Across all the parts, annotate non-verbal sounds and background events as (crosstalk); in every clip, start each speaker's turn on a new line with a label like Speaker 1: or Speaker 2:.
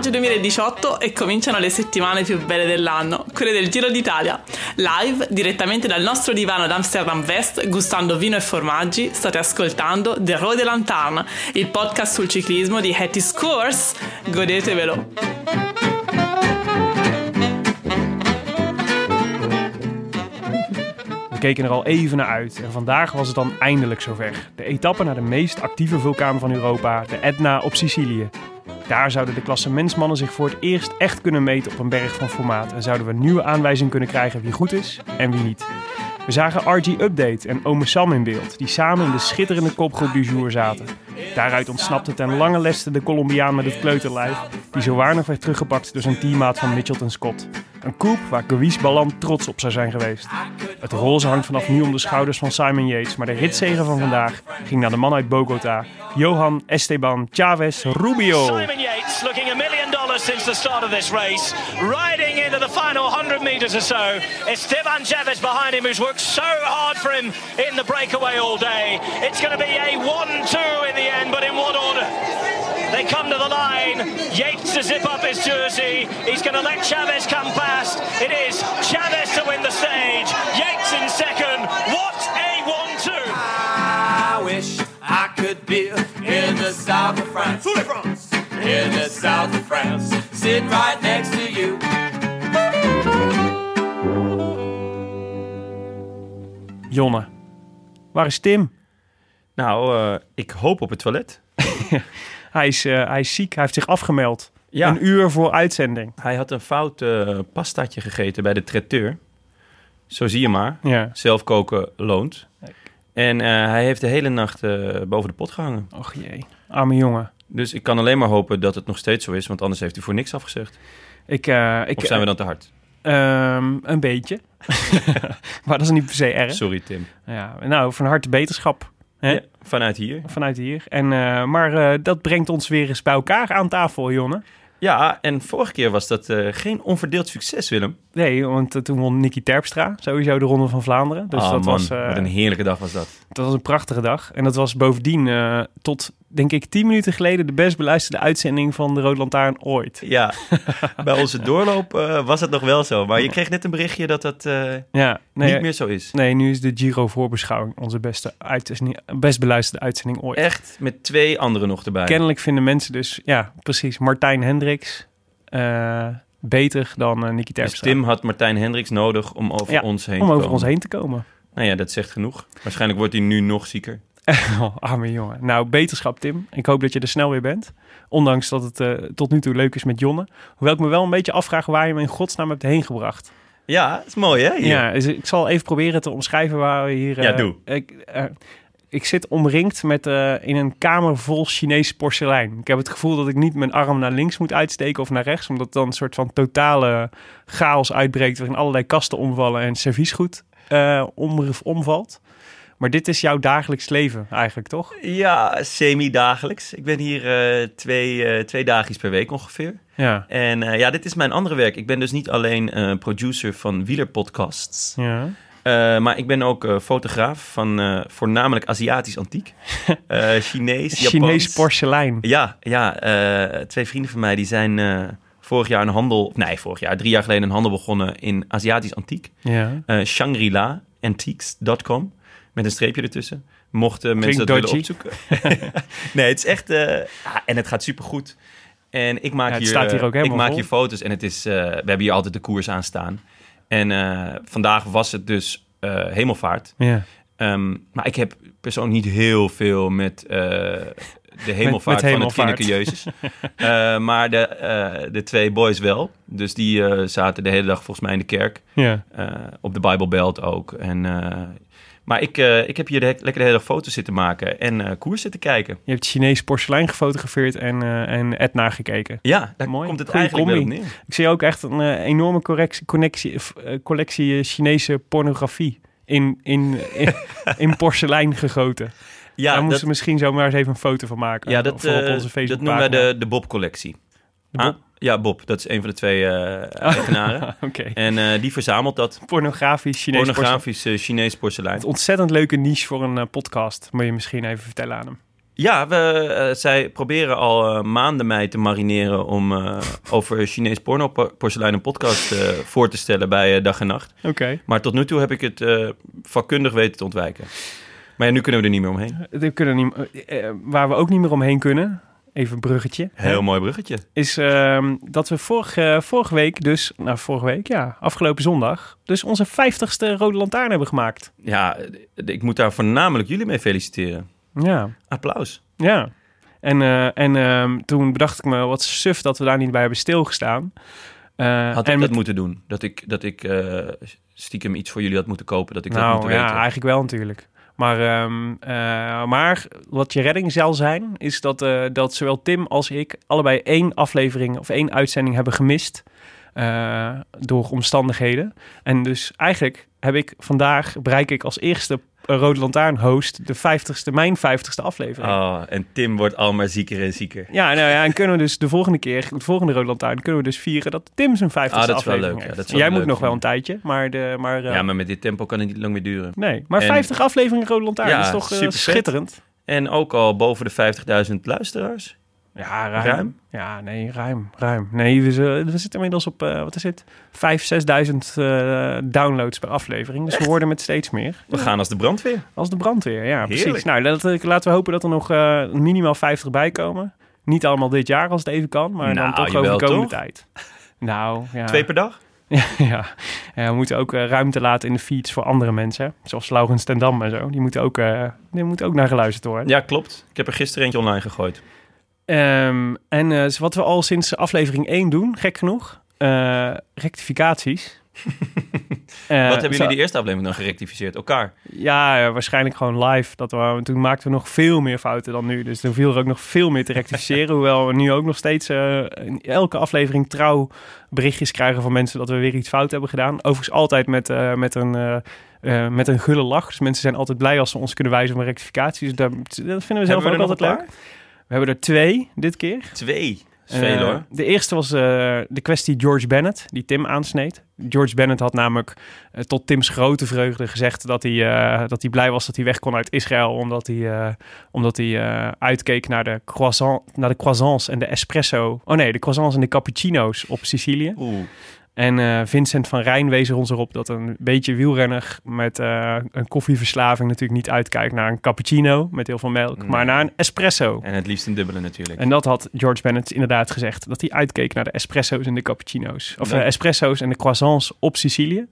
Speaker 1: Maggio 2018 e cominciano le settimane più belle dell'anno, quelle del Giro d'Italia. Live, direttamente dal nostro divano ad Amsterdam West, gustando vino e formaggi, state ascoltando The Road de Lantarn, il podcast sul ciclismo di Hattie Scores. Godetevelo!
Speaker 2: We keken er al even naar uit en vandaag was het dan eindelijk zover. De etappe naar de meest actieve vulkaan van Europa, de Etna op Sicilië. Daar zouden de klassementsmannen zich voor het eerst echt kunnen meten op een berg van formaat en zouden we nieuwe aanwijzing kunnen krijgen wie goed is en wie niet. We zagen RG Update en Ome Sam in beeld, die samen in de schitterende kopgroep du jour zaten. Daaruit ontsnapte ten lange leste de Colombiaan met het kleuterlijf, die zo waardig werd teruggepakt door zijn teammaat van Mitchelton Scott. Een coupe waar Guis Ballant trots op zou zijn geweest. Het roze hangt vanaf nu om de schouders van Simon Yates, maar de ritzegen van vandaag ging naar de man uit Bogota, Johan Esteban Chavez Rubio.
Speaker 3: Simon Yates looking a million dollars since the start of this race. Riding into the final 100 meters or so. Esteban Chavez behind him, who's worked so hard for him in the breakaway all day. It's going to be a 1-2 in the end, but in what order? They come to the line. Yates to zip up his jersey. He's going to let Chavez come past. It is Chavez to win the stage. Yates in second. What a 1-2.
Speaker 4: I wish I could be in the south of France. In the south of France. Sitting right next to you.
Speaker 2: Jonne, waar is Tim?
Speaker 5: Nou, eh, ik hoop op het toilet. (laughs)
Speaker 2: Hij is, eh, hij is ziek, hij heeft zich afgemeld.
Speaker 5: Ja.
Speaker 2: Een uur voor uitzending.
Speaker 5: Hij had een fout eh, pastaatje gegeten bij de traiteur. Zo zie je maar.
Speaker 2: Ja.
Speaker 5: Zelf koken loont. En eh, hij heeft de hele nacht boven de pot gehangen.
Speaker 2: Och jee, arme jongen.
Speaker 5: Dus ik kan alleen maar hopen dat het nog steeds zo is, want anders heeft hij voor niks afgezegd.
Speaker 2: Ik, ik,
Speaker 5: Of zijn we dan te hard?
Speaker 2: Ehm, een beetje. (laughs) (laughs) maar dat is niet per se erg.
Speaker 5: Sorry, Tim.
Speaker 2: Ja, nou, van harte beterschap. Hè?
Speaker 5: Ja, vanuit hier.
Speaker 2: Vanuit hier. En, eh, maar eh, dat brengt ons weer eens bij elkaar aan tafel, Jonne.
Speaker 5: Ja, en vorige keer was dat eh, geen onverdeeld succes, Willem.
Speaker 2: Nee, want eh, toen won Nicky Terpstra sowieso de Ronde van Vlaanderen. Dus
Speaker 5: Ah,
Speaker 2: dat,
Speaker 5: man,
Speaker 2: was, eh,
Speaker 5: wat een heerlijke dag was dat.
Speaker 2: dat was een prachtige dag. En dat was bovendien tot, denk ik, tien minuten geleden... de best beluisterde uitzending van de Rode Lantaarn ooit. (laughs)
Speaker 5: Ja, bij onze doorloop was het nog wel zo. Maar je kreeg net een berichtje dat dat
Speaker 2: Ja, nee,
Speaker 5: niet meer zo is.
Speaker 2: nee, nu is de Giro voorbeschouwing onze beste uitzending, best beluisterde uitzending ooit.
Speaker 5: Echt, met twee anderen nog erbij.
Speaker 2: Kennelijk vinden mensen dus, ja, precies, Martijn Hendricks eh, beter dan eh Nicky
Speaker 5: Dus. Tim had Martijn Hendricks nodig om over
Speaker 2: Ja,
Speaker 5: ons heen
Speaker 2: om
Speaker 5: te
Speaker 2: over
Speaker 5: komen.
Speaker 2: ons heen te komen.
Speaker 5: Nou ja, dat zegt genoeg. Waarschijnlijk wordt hij nu nog zieker. (laughs)
Speaker 2: Oh, arme jongen. Nou, beterschap Tim. Ik hoop dat je er snel weer bent. Ondanks dat het eh, tot nu toe leuk is met Jonne. Hoewel ik me wel een beetje afvraag waar je me in godsnaam hebt heen gebracht.
Speaker 5: Ja, dat is mooi hè? Hier.
Speaker 2: Ja, dus ik zal even proberen te omschrijven waar we hier...
Speaker 5: Ja, doe.
Speaker 2: Ik, ik zit omringd met, eh, in een kamer vol Chinees porselein. Ik heb het gevoel dat ik niet mijn arm naar links moet uitsteken of naar rechts. Omdat dan een soort van totale chaos uitbreekt... waarin allerlei kasten omvallen en serviesgoed eh, om, omvalt. Maar dit is jouw dagelijks leven eigenlijk, toch?
Speaker 5: Ja, semi-dagelijks. Ik ben hier eh, twee, eh, twee dagjes per week ongeveer.
Speaker 2: Ja.
Speaker 5: En eh, ja, dit is mijn andere werk. Ik ben dus niet alleen eh, producer van wielerpodcasts.
Speaker 2: Ja.
Speaker 5: Eh, maar ik ben ook eh, fotograaf van eh, voornamelijk Aziatisch antiek. (laughs) Chinees, Japans.
Speaker 2: Chinees porselein.
Speaker 5: Ja, ja twee vrienden van mij die zijn vorig jaar een handel... Nee, vorig jaar, drie jaar geleden een handel begonnen in Aziatisch antiek.
Speaker 2: Ja.
Speaker 5: Shangri-La Antiques.com. Met een streepje ertussen. Mochten mensen dat willen opzoeken. (laughs) nee, het is echt... ja, en het gaat supergoed. En ik maak
Speaker 2: Ja,
Speaker 5: hier,
Speaker 2: staat hier ook helemaal
Speaker 5: ik maak
Speaker 2: vol.
Speaker 5: hier foto's en het is... we hebben hier altijd de koers aan staan. En eh, vandaag was het dus eh, hemelvaart.
Speaker 2: Ja.
Speaker 5: Ehm, maar ik heb persoonlijk niet heel veel met eh, de hemelvaart
Speaker 2: met
Speaker 5: van het. Ginneke Jezus. (laughs) Maar de, de twee boys wel. Dus die zaten de hele dag volgens mij in de kerk.
Speaker 2: Ja.
Speaker 5: Op de Bijbelbelt ook. En, maar ik, eh, ik heb hier de, lekker de hele dag foto's zitten maken en eh, koers zitten kijken.
Speaker 2: Je hebt Chinees porselein gefotografeerd en, eh en gekeken.
Speaker 5: Ja, daar
Speaker 2: Mooi.
Speaker 5: komt het
Speaker 2: Goeie
Speaker 5: eigenlijk wel neer.
Speaker 2: Ik zie ook echt een enorme correctie, connectie, collectie Chinese pornografie in, in, in, (laughs) in porselein gegoten.
Speaker 5: Ja,
Speaker 2: Daar
Speaker 5: dat,
Speaker 2: moeten we misschien zo maar eens even een foto van maken.
Speaker 5: ja, dat,
Speaker 2: op onze Facebook
Speaker 5: dat noemen wij de, de Bob-collectie.
Speaker 2: Bob?
Speaker 5: Ah, ja, Bob. Dat is een van de twee eh, eigenaren. (laughs)
Speaker 2: Oké.
Speaker 5: En eh, die verzamelt dat
Speaker 2: Pornografisch Chinees porselein.
Speaker 5: pornografisch eh, Chinees porselein.
Speaker 2: Het ontzettend leuke niche voor een podcast. Moet je misschien even vertellen aan hem.
Speaker 5: Ja, we, zij proberen al maanden mij te marineren om over Chinees porno porselein een podcast voor te stellen bij Dag en Nacht.
Speaker 2: Oké.
Speaker 5: Maar tot nu toe heb ik het vakkundig weten te ontwijken. Maar ja, nu kunnen we er niet meer omheen.
Speaker 2: We kunnen niet, waar we ook niet meer omheen kunnen, even een bruggetje. hè,
Speaker 5: Heel mooi bruggetje.
Speaker 2: is ehm, dat we vorige, vorige week dus, nou vorige week, ja, afgelopen zondag, dus onze 50ste Rode Lantaarn hebben gemaakt.
Speaker 5: Ja, eh, ik moet daar voornamelijk jullie mee feliciteren.
Speaker 2: Ja,
Speaker 5: Applaus.
Speaker 2: ja. En, eh, en ehm, toen bedacht ik me, wat suf dat we daar niet bij hebben stilgestaan. Eh,
Speaker 5: Had
Speaker 2: en
Speaker 5: ik
Speaker 2: met-
Speaker 5: dat moeten doen? Dat ik, dat ik eh, stiekem iets voor jullie had moeten kopen, dat ik dat
Speaker 2: nou
Speaker 5: moet
Speaker 2: ja,
Speaker 5: weten?
Speaker 2: eigenlijk wel natuurlijk. Maar, ehm, eh, maar wat je redding zal zijn, is dat, eh, dat zowel Tim als ik allebei één aflevering of één uitzending hebben gemist. eh, door omstandigheden. En dus eigenlijk heb ik vandaag, bereik ik als eerste Rode Lantaarn host de 50ste, mijn 50ste aflevering.
Speaker 5: Oh, en Tim wordt al maar zieker en zieker.
Speaker 2: Ja, nou ja, en kunnen we dus de volgende keer, de volgende Rode Lantaarn, kunnen we dus vieren dat Tim zijn 50ste
Speaker 5: Ah, dat is wel
Speaker 2: aflevering
Speaker 5: leuk, ja,
Speaker 2: heeft.
Speaker 5: dat is wel
Speaker 2: Jij moet
Speaker 5: leuk
Speaker 2: nog wel een tijdje, maar, de, maar, eh,
Speaker 5: Ja, maar met dit tempo kan het niet lang meer duren.
Speaker 2: nee. Maar
Speaker 5: En-
Speaker 2: 50 afleveringen Rode Lantaarn,
Speaker 5: Ja,
Speaker 2: is toch eh, schitterend.
Speaker 5: En ook al boven de 50.000 luisteraars.
Speaker 2: Ja, ruim.
Speaker 5: Ruim?
Speaker 2: Ja, nee, ruim, ruim. Nee, we, zitten inmiddels op, eh, wat is het? 5.000, 6.000 eh, downloads per aflevering. Dus we worden met steeds meer.
Speaker 5: We gaan als de brandweer.
Speaker 2: Als de brandweer, ja, precies. Nou, dat, laten we hopen dat er nog eh, minimaal 50 bij komen. Niet allemaal dit jaar als het even kan, maar
Speaker 5: Nou,
Speaker 2: dan toch over de komende
Speaker 5: toch?
Speaker 2: tijd. Nou, ja.
Speaker 5: Twee per dag? (laughs)
Speaker 2: Ja, ja. We moeten ook eh, ruimte laten in de feeds voor andere mensen. Zoals Laurens ten Dam en zo. Die moeten ook, eh, die moeten ook naar geluisterd worden.
Speaker 5: Ja, klopt. Ik heb er gisteren eentje online gegooid.
Speaker 2: Ehm, en eh, wat we al sinds aflevering 1 doen, gek genoeg, eh, rectificaties. Eh, (laughs)
Speaker 5: Wat hebben
Speaker 2: zo-
Speaker 5: jullie die eerste aflevering dan gerectificeerd? Elkaar?
Speaker 2: Ja, waarschijnlijk gewoon live. Dat we, toen maakten we nog veel meer fouten dan nu. Dus toen viel er ook nog veel meer te rectificeren. (laughs) hoewel we nu ook nog steeds eh, in elke aflevering trouw berichtjes krijgen van mensen dat we weer iets fout hebben gedaan. Overigens altijd met, eh, met, een, eh, eh, met een gulle lach. Dus mensen zijn altijd blij als ze ons kunnen wijzen op een rectificatie. Dus daar, dat vinden we zelf
Speaker 5: we
Speaker 2: ook altijd leuk. We hebben er twee dit keer.
Speaker 5: Twee. Veel
Speaker 2: Eh,
Speaker 5: hoor.
Speaker 2: De eerste was eh, de kwestie George Bennett, die Tim aansneed. George Bennett had namelijk eh, tot Tims grote vreugde gezegd dat hij, dat hij blij was dat hij weg kon uit Israël. Omdat hij, omdat hij uitkeek naar de, croissant, naar de croissants en de espresso. Oh nee, de croissants en de cappuccino's op Sicilië.
Speaker 5: Oeh.
Speaker 2: En eh, Vincent van Rijn wees er ons erop dat een beetje wielrenner met eh, een koffieverslaving natuurlijk niet uitkijkt naar een cappuccino met heel veel melk, maar naar een espresso.
Speaker 5: En het liefst een dubbele natuurlijk.
Speaker 2: En dat had George Bennett inderdaad gezegd. Dat hij uitkeek naar de espresso's en de cappuccino's. Of
Speaker 5: Dank.
Speaker 2: eh, espresso's en de croissants op Sicilië.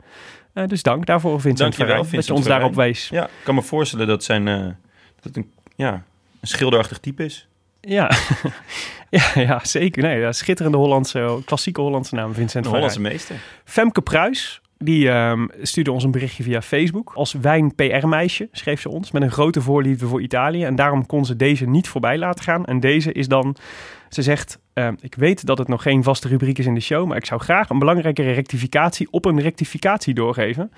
Speaker 2: Dus dank daarvoor, Vincent
Speaker 5: Dankjewel,
Speaker 2: van Rijn, dat je ons daarop wees.
Speaker 5: Ja, ik kan me voorstellen dat zijn dat het een, ja, een schilderachtig type is.
Speaker 2: Ja. (laughs) ja, ja, zeker. Nee, ja, schitterende Hollandse, klassieke Hollandse naam, Vincent van
Speaker 5: Hollandse
Speaker 2: Rijn.
Speaker 5: meester.
Speaker 2: Femke Pruis, die ehm, stuurde ons een berichtje via Facebook. Als wijn-PR-meisje schreef ze ons met een grote voorliefde voor Italië. En daarom kon ze deze niet voorbij laten gaan. En deze is dan, ze zegt, ehm, ik weet dat het nog geen vaste rubriek is in de show, maar ik zou graag een belangrijke rectificatie op een rectificatie doorgeven.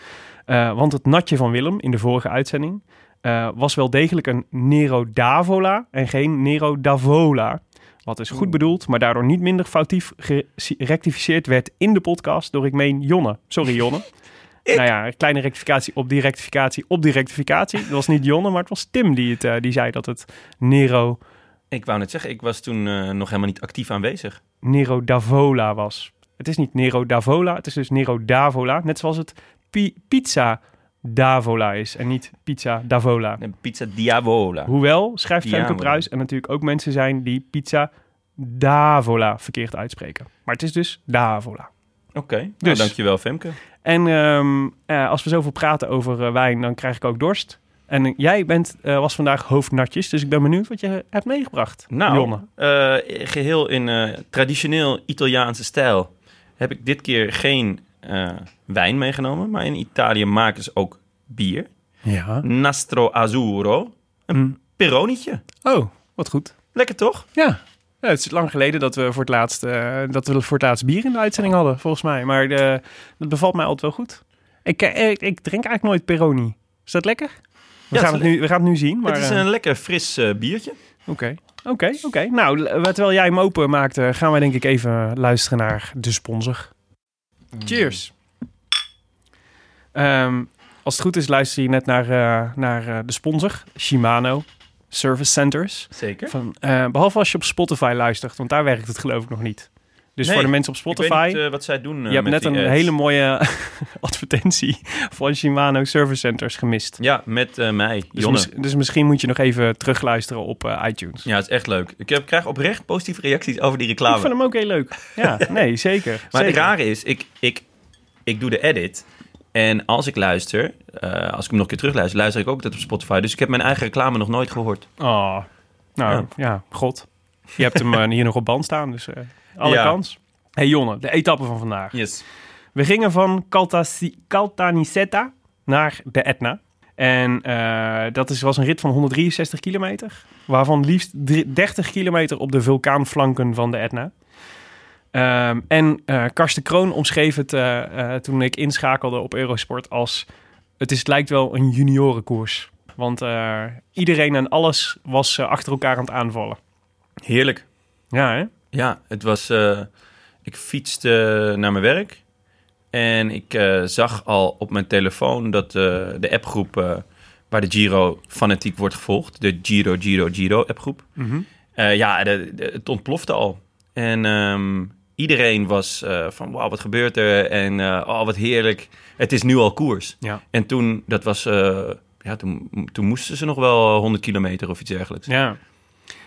Speaker 2: Eh, want het natje van Willem in de vorige uitzending eh, was wel degelijk een Nero d'Avola en geen Nero d'Avola. Wat is goed bedoeld, maar daardoor niet minder foutief gerectificeerd werd in de podcast door ik meen Jonne. Sorry Jonne. (laughs) Nou ja, een kleine rectificatie op die rectificatie op die rectificatie. Het was niet Jonne, maar het was Tim die, het, eh, die zei dat het Nero,
Speaker 5: Ik wou net zeggen, ik was toen eh, nog helemaal niet actief aanwezig.
Speaker 2: Nero d'Avola was. Het is niet Nero d'Avola, het is dus Nero d'Avola. Net zoals het pi- pizza d'Avola is en niet pizza d'Avola.
Speaker 5: Een pizza diavola.
Speaker 2: Hoewel, schrijft Femke. Pruis en natuurlijk ook mensen zijn die pizza d'Avola verkeerd uitspreken. Maar het is dus d'Avola.
Speaker 5: Oké, nou,
Speaker 2: Dus-
Speaker 5: dankjewel Femke.
Speaker 2: En ehm, eh, als we zoveel praten over eh, wijn, dan krijg ik ook dorst. En eh, jij bent, was vandaag hoofdnatjes, dus ik ben benieuwd wat je hebt meegebracht.
Speaker 5: Nou,
Speaker 2: Jonne.
Speaker 5: eh, geheel in traditioneel Italiaanse stijl heb ik dit keer geen eh, wijn meegenomen. Maar in Italië maken ze ook bier.
Speaker 2: Ja.
Speaker 5: Nastro Azzurro. Een
Speaker 2: Mm.
Speaker 5: Peronietje.
Speaker 2: Oh, wat goed.
Speaker 5: Lekker toch?
Speaker 2: Ja. Ja, het is lang geleden dat we voor het laatst, eh, dat we voor het laatst bier in de uitzending hadden, volgens mij. Maar de, dat bevalt mij altijd wel goed. Ik, eh, ik, ik drink eigenlijk nooit Peroni. Is dat lekker? We,
Speaker 5: Ja,
Speaker 2: gaan,
Speaker 5: het
Speaker 2: nu, we gaan het nu zien. Maar,
Speaker 5: het is
Speaker 2: eh,
Speaker 5: een lekker fris eh, biertje.
Speaker 2: Oké, oké, oké. Nou, terwijl jij hem open maakte, gaan wij denk ik even luisteren naar de sponsor. Cheers. Ehm, als het goed is, luister je net naar, eh, naar eh, de sponsor, Shimano Service Centers.
Speaker 5: Zeker.
Speaker 2: Van, eh, behalve als je op Spotify luistert, want daar werkt het geloof ik nog niet. Dus
Speaker 5: Nee,
Speaker 2: voor de mensen op
Speaker 5: Ik weet
Speaker 2: Spotify,
Speaker 5: niet eh, wat zij doen. eh,
Speaker 2: je hebt
Speaker 5: met
Speaker 2: net een
Speaker 5: ads.
Speaker 2: hele mooie (laughs) advertentie van Shimano Service Centers gemist.
Speaker 5: Ja, met eh, mij,
Speaker 2: Dus, mis- dus misschien moet je nog even terugluisteren op eh, iTunes.
Speaker 5: Ja, het is echt leuk. Ik heb, krijg oprecht positieve reacties over die reclame.
Speaker 2: Ik vind hem ook heel leuk. Ja, (laughs) nee, zeker.
Speaker 5: Maar
Speaker 2: zeker.
Speaker 5: het rare is, ik, ik, ik doe de edit. En als ik luister, eh, als ik hem nog een keer terugluister, luister ik ook altijd op Spotify. Dus ik heb mijn eigen reclame nog nooit gehoord.
Speaker 2: Oh, nou
Speaker 5: Ja.
Speaker 2: ja, god. Je hebt hem eh, hier nog op band staan, dus eh, alle
Speaker 5: Ja.
Speaker 2: kans. hey Jonne, de etappe van vandaag.
Speaker 5: Yes.
Speaker 2: We gingen van Caltasi- Caltanissetta naar de Etna. En eh, dat is, was een rit van 163 kilometer. Waarvan liefst drie- 30 kilometer op de vulkaanflanken van de Etna. Ehm, en eh Karsten Kroon omschreef het toen ik inschakelde op Eurosport als... Het, is, het lijkt wel een juniorenkoers. Want iedereen en alles was achter elkaar aan het aanvallen.
Speaker 5: Heerlijk.
Speaker 2: Ja, hè?
Speaker 5: Ja, het was... eh, ik fietste naar mijn werk. En ik eh, zag al op mijn telefoon dat eh, de appgroep... waar de Giro fanatiek wordt gevolgd... de Giro, Giro, Giro appgroep...
Speaker 2: Mhm.
Speaker 5: Ja, de, de- het ontplofte al. En ehm, iedereen was van, wauw, wat gebeurt er? En oh, wat heerlijk. Het is nu al koers.
Speaker 2: Ja.
Speaker 5: En toen, dat was, ja, toen, toen moesten ze nog wel 100 kilometer of iets dergelijks.
Speaker 2: Ja.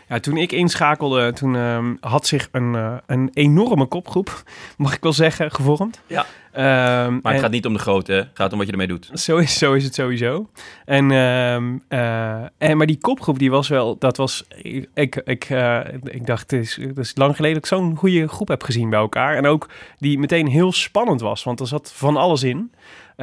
Speaker 2: Ja, toen ik inschakelde, toen ehm, had zich een, eh, een enorme kopgroep, (laughs) mag ik wel zeggen, gevormd.
Speaker 5: Ja.
Speaker 2: Ehm,
Speaker 5: Maar
Speaker 2: en-
Speaker 5: het gaat niet om de grootte, hè? het gaat om wat je ermee doet.
Speaker 2: Zo is, zo is het sowieso. En, ehm, eh, en, maar die kopgroep, die was wel, dat was, ik, ik, ik, eh, ik dacht, het is, het is lang geleden dat ik zo'n goede groep heb gezien bij elkaar. En ook die meteen heel spannend was, want er zat van alles in.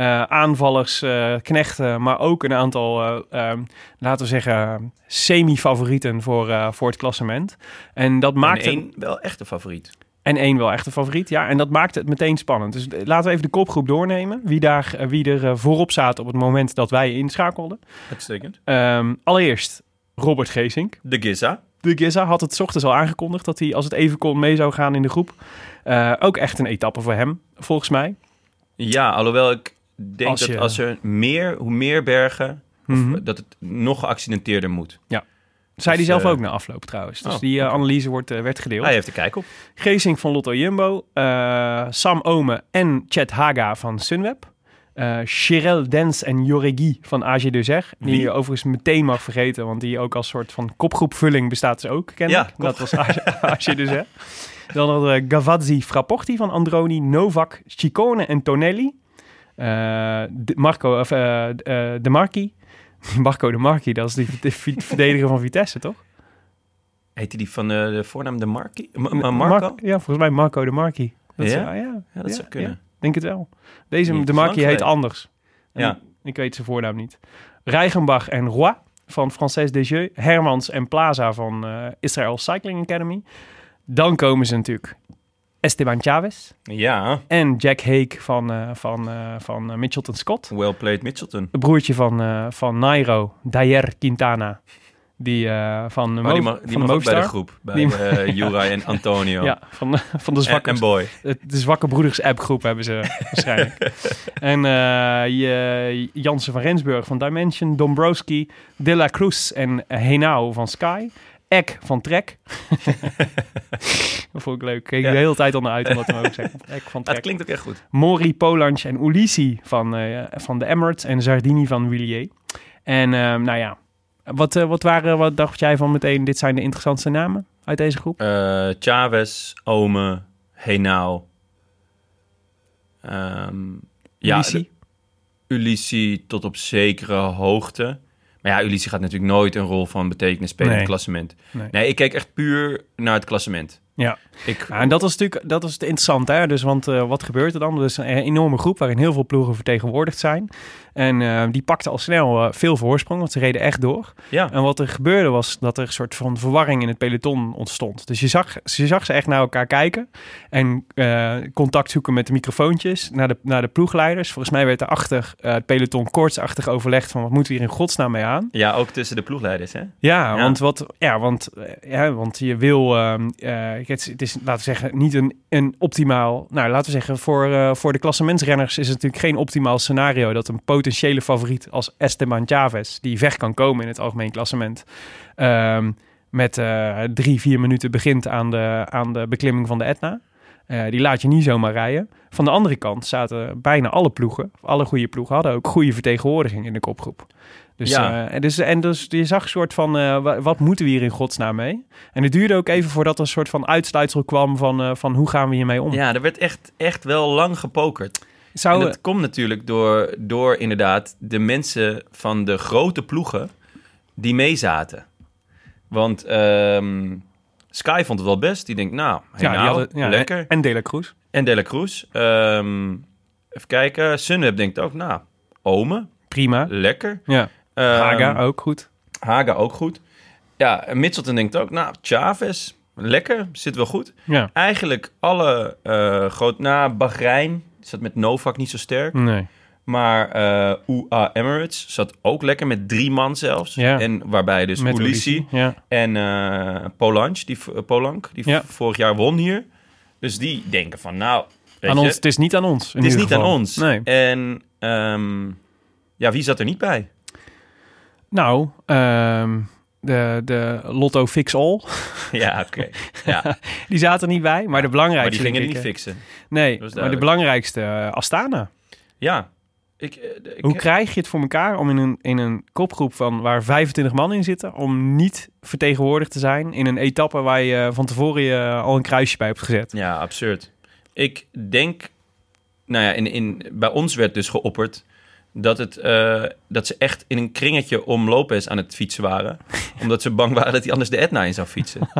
Speaker 2: Eh, aanvallers, eh, knechten, maar ook een aantal, eh, ehm, laten we zeggen, semi-favorieten voor, voor het klassement. En dat
Speaker 5: Maakt één wel echt een favoriet.
Speaker 2: En één wel echt een favoriet, ja. En dat maakte het meteen spannend. Dus laten we even de kopgroep doornemen. Wie, daar, wie er voorop zaten op het moment dat wij inschakelden.
Speaker 5: Uitstekend.
Speaker 2: Ehm, allereerst Robert Geesink.
Speaker 5: De Giza.
Speaker 2: De Giza had het ochtends al aangekondigd dat hij als het even kon mee zou gaan in de groep. Ook echt een etappe voor hem, volgens mij.
Speaker 5: Ja, alhoewel ik denk
Speaker 2: Als
Speaker 5: dat
Speaker 2: je-
Speaker 5: als er meer, hoe meer bergen, of,
Speaker 2: Mhm.
Speaker 5: dat het nog geaccidenteerder moet.
Speaker 2: Zei hij
Speaker 5: Dus,
Speaker 2: zelf
Speaker 5: eh,
Speaker 2: ook na afloop trouwens. Dus
Speaker 5: oh,
Speaker 2: die eh, analyse wordt, eh, werd gedeeld.
Speaker 5: Hij heeft er kijk op.
Speaker 2: Geesink van Lotto Jumbo, Sam Ome en Chet Haga van Sunweb. eh Chirel Dens en Joregi van AG Dezer. Die
Speaker 5: Wie?
Speaker 2: je overigens meteen mag vergeten, want die ook als soort van kopgroepvulling bestaat ze ook, ken
Speaker 5: Ja,
Speaker 2: ik. Dat was AG, AG (laughs) Dezer. Dan hadden we Gavazzi Frapporti van Androni, Novak, Ciccone en Tonelli. Eh, de Marco, of, eh, eh, de Marchi. (laughs) Marco de Marchi, dat is die de (laughs) verdediger van Vitesse, toch?
Speaker 5: Heette die van de voornaam de Marki? Ma- Ma-
Speaker 2: Mar-
Speaker 5: Marco?
Speaker 2: ja, volgens mij Marco de Marchi. Dat
Speaker 5: Ja?
Speaker 2: ja, ja,
Speaker 5: Ja, dat zou kunnen.
Speaker 2: denk het wel. Deze, de
Speaker 5: lang
Speaker 2: heet anders. En
Speaker 5: Ja.
Speaker 2: Ik weet zijn voornaam niet. Reichenbach en Roy van Frances Desjeux. Hermans en Plaza van eh, Israel Cycling Academy. Dan komen ze natuurlijk Esteban Chavez
Speaker 5: Ja,
Speaker 2: en Jack Hake van, eh, van, eh, van eh, Mitchelton Scott.
Speaker 5: well played Mitchelton.
Speaker 2: Het broertje van, van Nairo, Dayer Quintana. Die van de,
Speaker 5: Maar die mag, die
Speaker 2: van de
Speaker 5: mag bij de groep. Bij
Speaker 2: Die- (laughs)
Speaker 5: Juraj en Antonio.
Speaker 2: Ja, van, de- van de zwakke
Speaker 5: en Boy.
Speaker 2: De Zwakke Broeders appgroep hebben ze (laughs) waarschijnlijk. en je, Jansen van Rensburg van Dimension, Dombrowski, De La Cruz en Henao van Sky. Eck van Trek. (laughs) dat vond ik leuk. Ik keek
Speaker 5: Ja.
Speaker 2: de hele tijd al naar uit om dat te mogen zeggen. (laughs) Eck van Trek.
Speaker 5: klinkt ook echt goed.
Speaker 2: Mori, Polansch en Ulissi van, eh, van de Emirates en Zardini van Willier. En eh, nou ja, wat, eh, wat, waren, wat dacht jij van meteen, dit zijn de interessantste namen uit deze groep?
Speaker 5: Eh Chavez, Ome, Henao. Ehm ja,
Speaker 2: Ulissi
Speaker 5: tot op zekere hoogte. Maar ja, Ulysse gaat natuurlijk nooit een rol van betekenis spelen in het klassement.
Speaker 2: Nee.
Speaker 5: Nee. ik keek echt puur naar het klassement.
Speaker 2: Ja.
Speaker 5: Ik,
Speaker 2: Ja, en dat is natuurlijk dat is het interessante. Hè? Dus, want eh, wat gebeurt er dan? Er is een enorme groep waarin heel veel ploegen vertegenwoordigd zijn. En eh, die pakte al snel eh, veel voorsprong, want ze reden echt door.
Speaker 5: ja,
Speaker 2: En wat er gebeurde was dat er een soort van verwarring in het peloton ontstond. Dus je zag, je zag ze echt naar elkaar kijken en contact zoeken met de microfoontjes naar de, naar de ploegleiders. Volgens mij werd er achter eh, het peloton koortsachtig overlegd van wat moeten we hier in godsnaam mee aan.
Speaker 5: ja, ook tussen de ploegleiders, hè?
Speaker 2: Ja,
Speaker 5: Ja.
Speaker 2: Want, wat, ja, want, ja, want je wil, ehm, eh, het, is, laten we zeggen, niet een, een optimaal, nou laten we zeggen, voor, eh, voor de klassementsrenners is het natuurlijk geen optimaal scenario dat een potentiële favoriet als Esteban Chavez, die weg kan komen in het algemeen klassement, ehm, met eh, drie, vier minuten begint aan de, aan de beklimming van de Etna. Eh, die laat je niet zomaar rijden. Van de andere kant zaten bijna alle ploegen, alle goede ploegen, hadden ook goede vertegenwoordiging in de kopgroep. Dus,
Speaker 5: Ja.
Speaker 2: en dus, en dus je zag een soort van, eh, wa- wat moeten we hier in godsnaam mee? En het duurde ook even voordat er een soort van uitsluitsel kwam van, van hoe gaan we hiermee om?
Speaker 5: Ja, er werd echt, echt wel lang gepokerd.
Speaker 2: Zou,
Speaker 5: en dat komt natuurlijk door, door inderdaad de mensen van de grote ploegen die meezaten. Want ehm, Sky vond het wel best. Die denkt, nou, hey,
Speaker 2: ja, die
Speaker 5: nou,
Speaker 2: hadden- ja,
Speaker 5: lekker.
Speaker 2: En, en De La Cruz.
Speaker 5: En De La Cruz. Ehm, even kijken. Sunweb denkt ook, nou, Ome,
Speaker 2: Prima.
Speaker 5: lekker.
Speaker 2: Ja.
Speaker 5: Ehm,
Speaker 2: Haga ook goed.
Speaker 5: Haga ook goed. Ja, en Mitchelton denkt ook, nou, Chavez, lekker, zit wel goed.
Speaker 2: Ja.
Speaker 5: Eigenlijk alle eh groot... Na Bahrein zat met Novak niet zo sterk.
Speaker 2: Nee.
Speaker 5: Maar eh UA Emirates zat ook lekker met drie man zelfs.
Speaker 2: Ja.
Speaker 5: En waarbij dus
Speaker 2: Met
Speaker 5: Ulissi
Speaker 2: Ulissi, Ja.
Speaker 5: en eh Polanc, die, v- Polank, die
Speaker 2: Ja.
Speaker 5: vorig jaar won hier. Dus die denken van, nou,
Speaker 2: Aan
Speaker 5: je,
Speaker 2: ons, het is niet aan ons.
Speaker 5: het is niet aan ons.
Speaker 2: Nee.
Speaker 5: En ehm, ja, wie zat er niet bij?
Speaker 2: Nou, ehm, de, de Lotto Fix All, (laughs)
Speaker 5: Ja, oké. (laughs) Ja,
Speaker 2: die zaten er niet bij. Maar de belangrijkste...
Speaker 5: maar die gingen
Speaker 2: ik,
Speaker 5: niet fixen.
Speaker 2: eh, Nee, maar de belangrijkste, eh, Astana.
Speaker 5: Ja. Ik, eh, ik,
Speaker 2: Hoe krijg je het voor elkaar om in een, in een kopgroep van waar 25 man in zitten, om niet vertegenwoordigd te zijn in een etappe waar je van tevoren je al een kruisje bij hebt gezet?
Speaker 5: Ja, absurd. Ik denk, nou ja, in, in, bij ons werd dus geopperd dat, het, eh, dat ze echt in een kringetje om Lopez aan het fietsen waren. (laughs) omdat ze bang waren dat hij anders de Etna in zou fietsen. (laughs)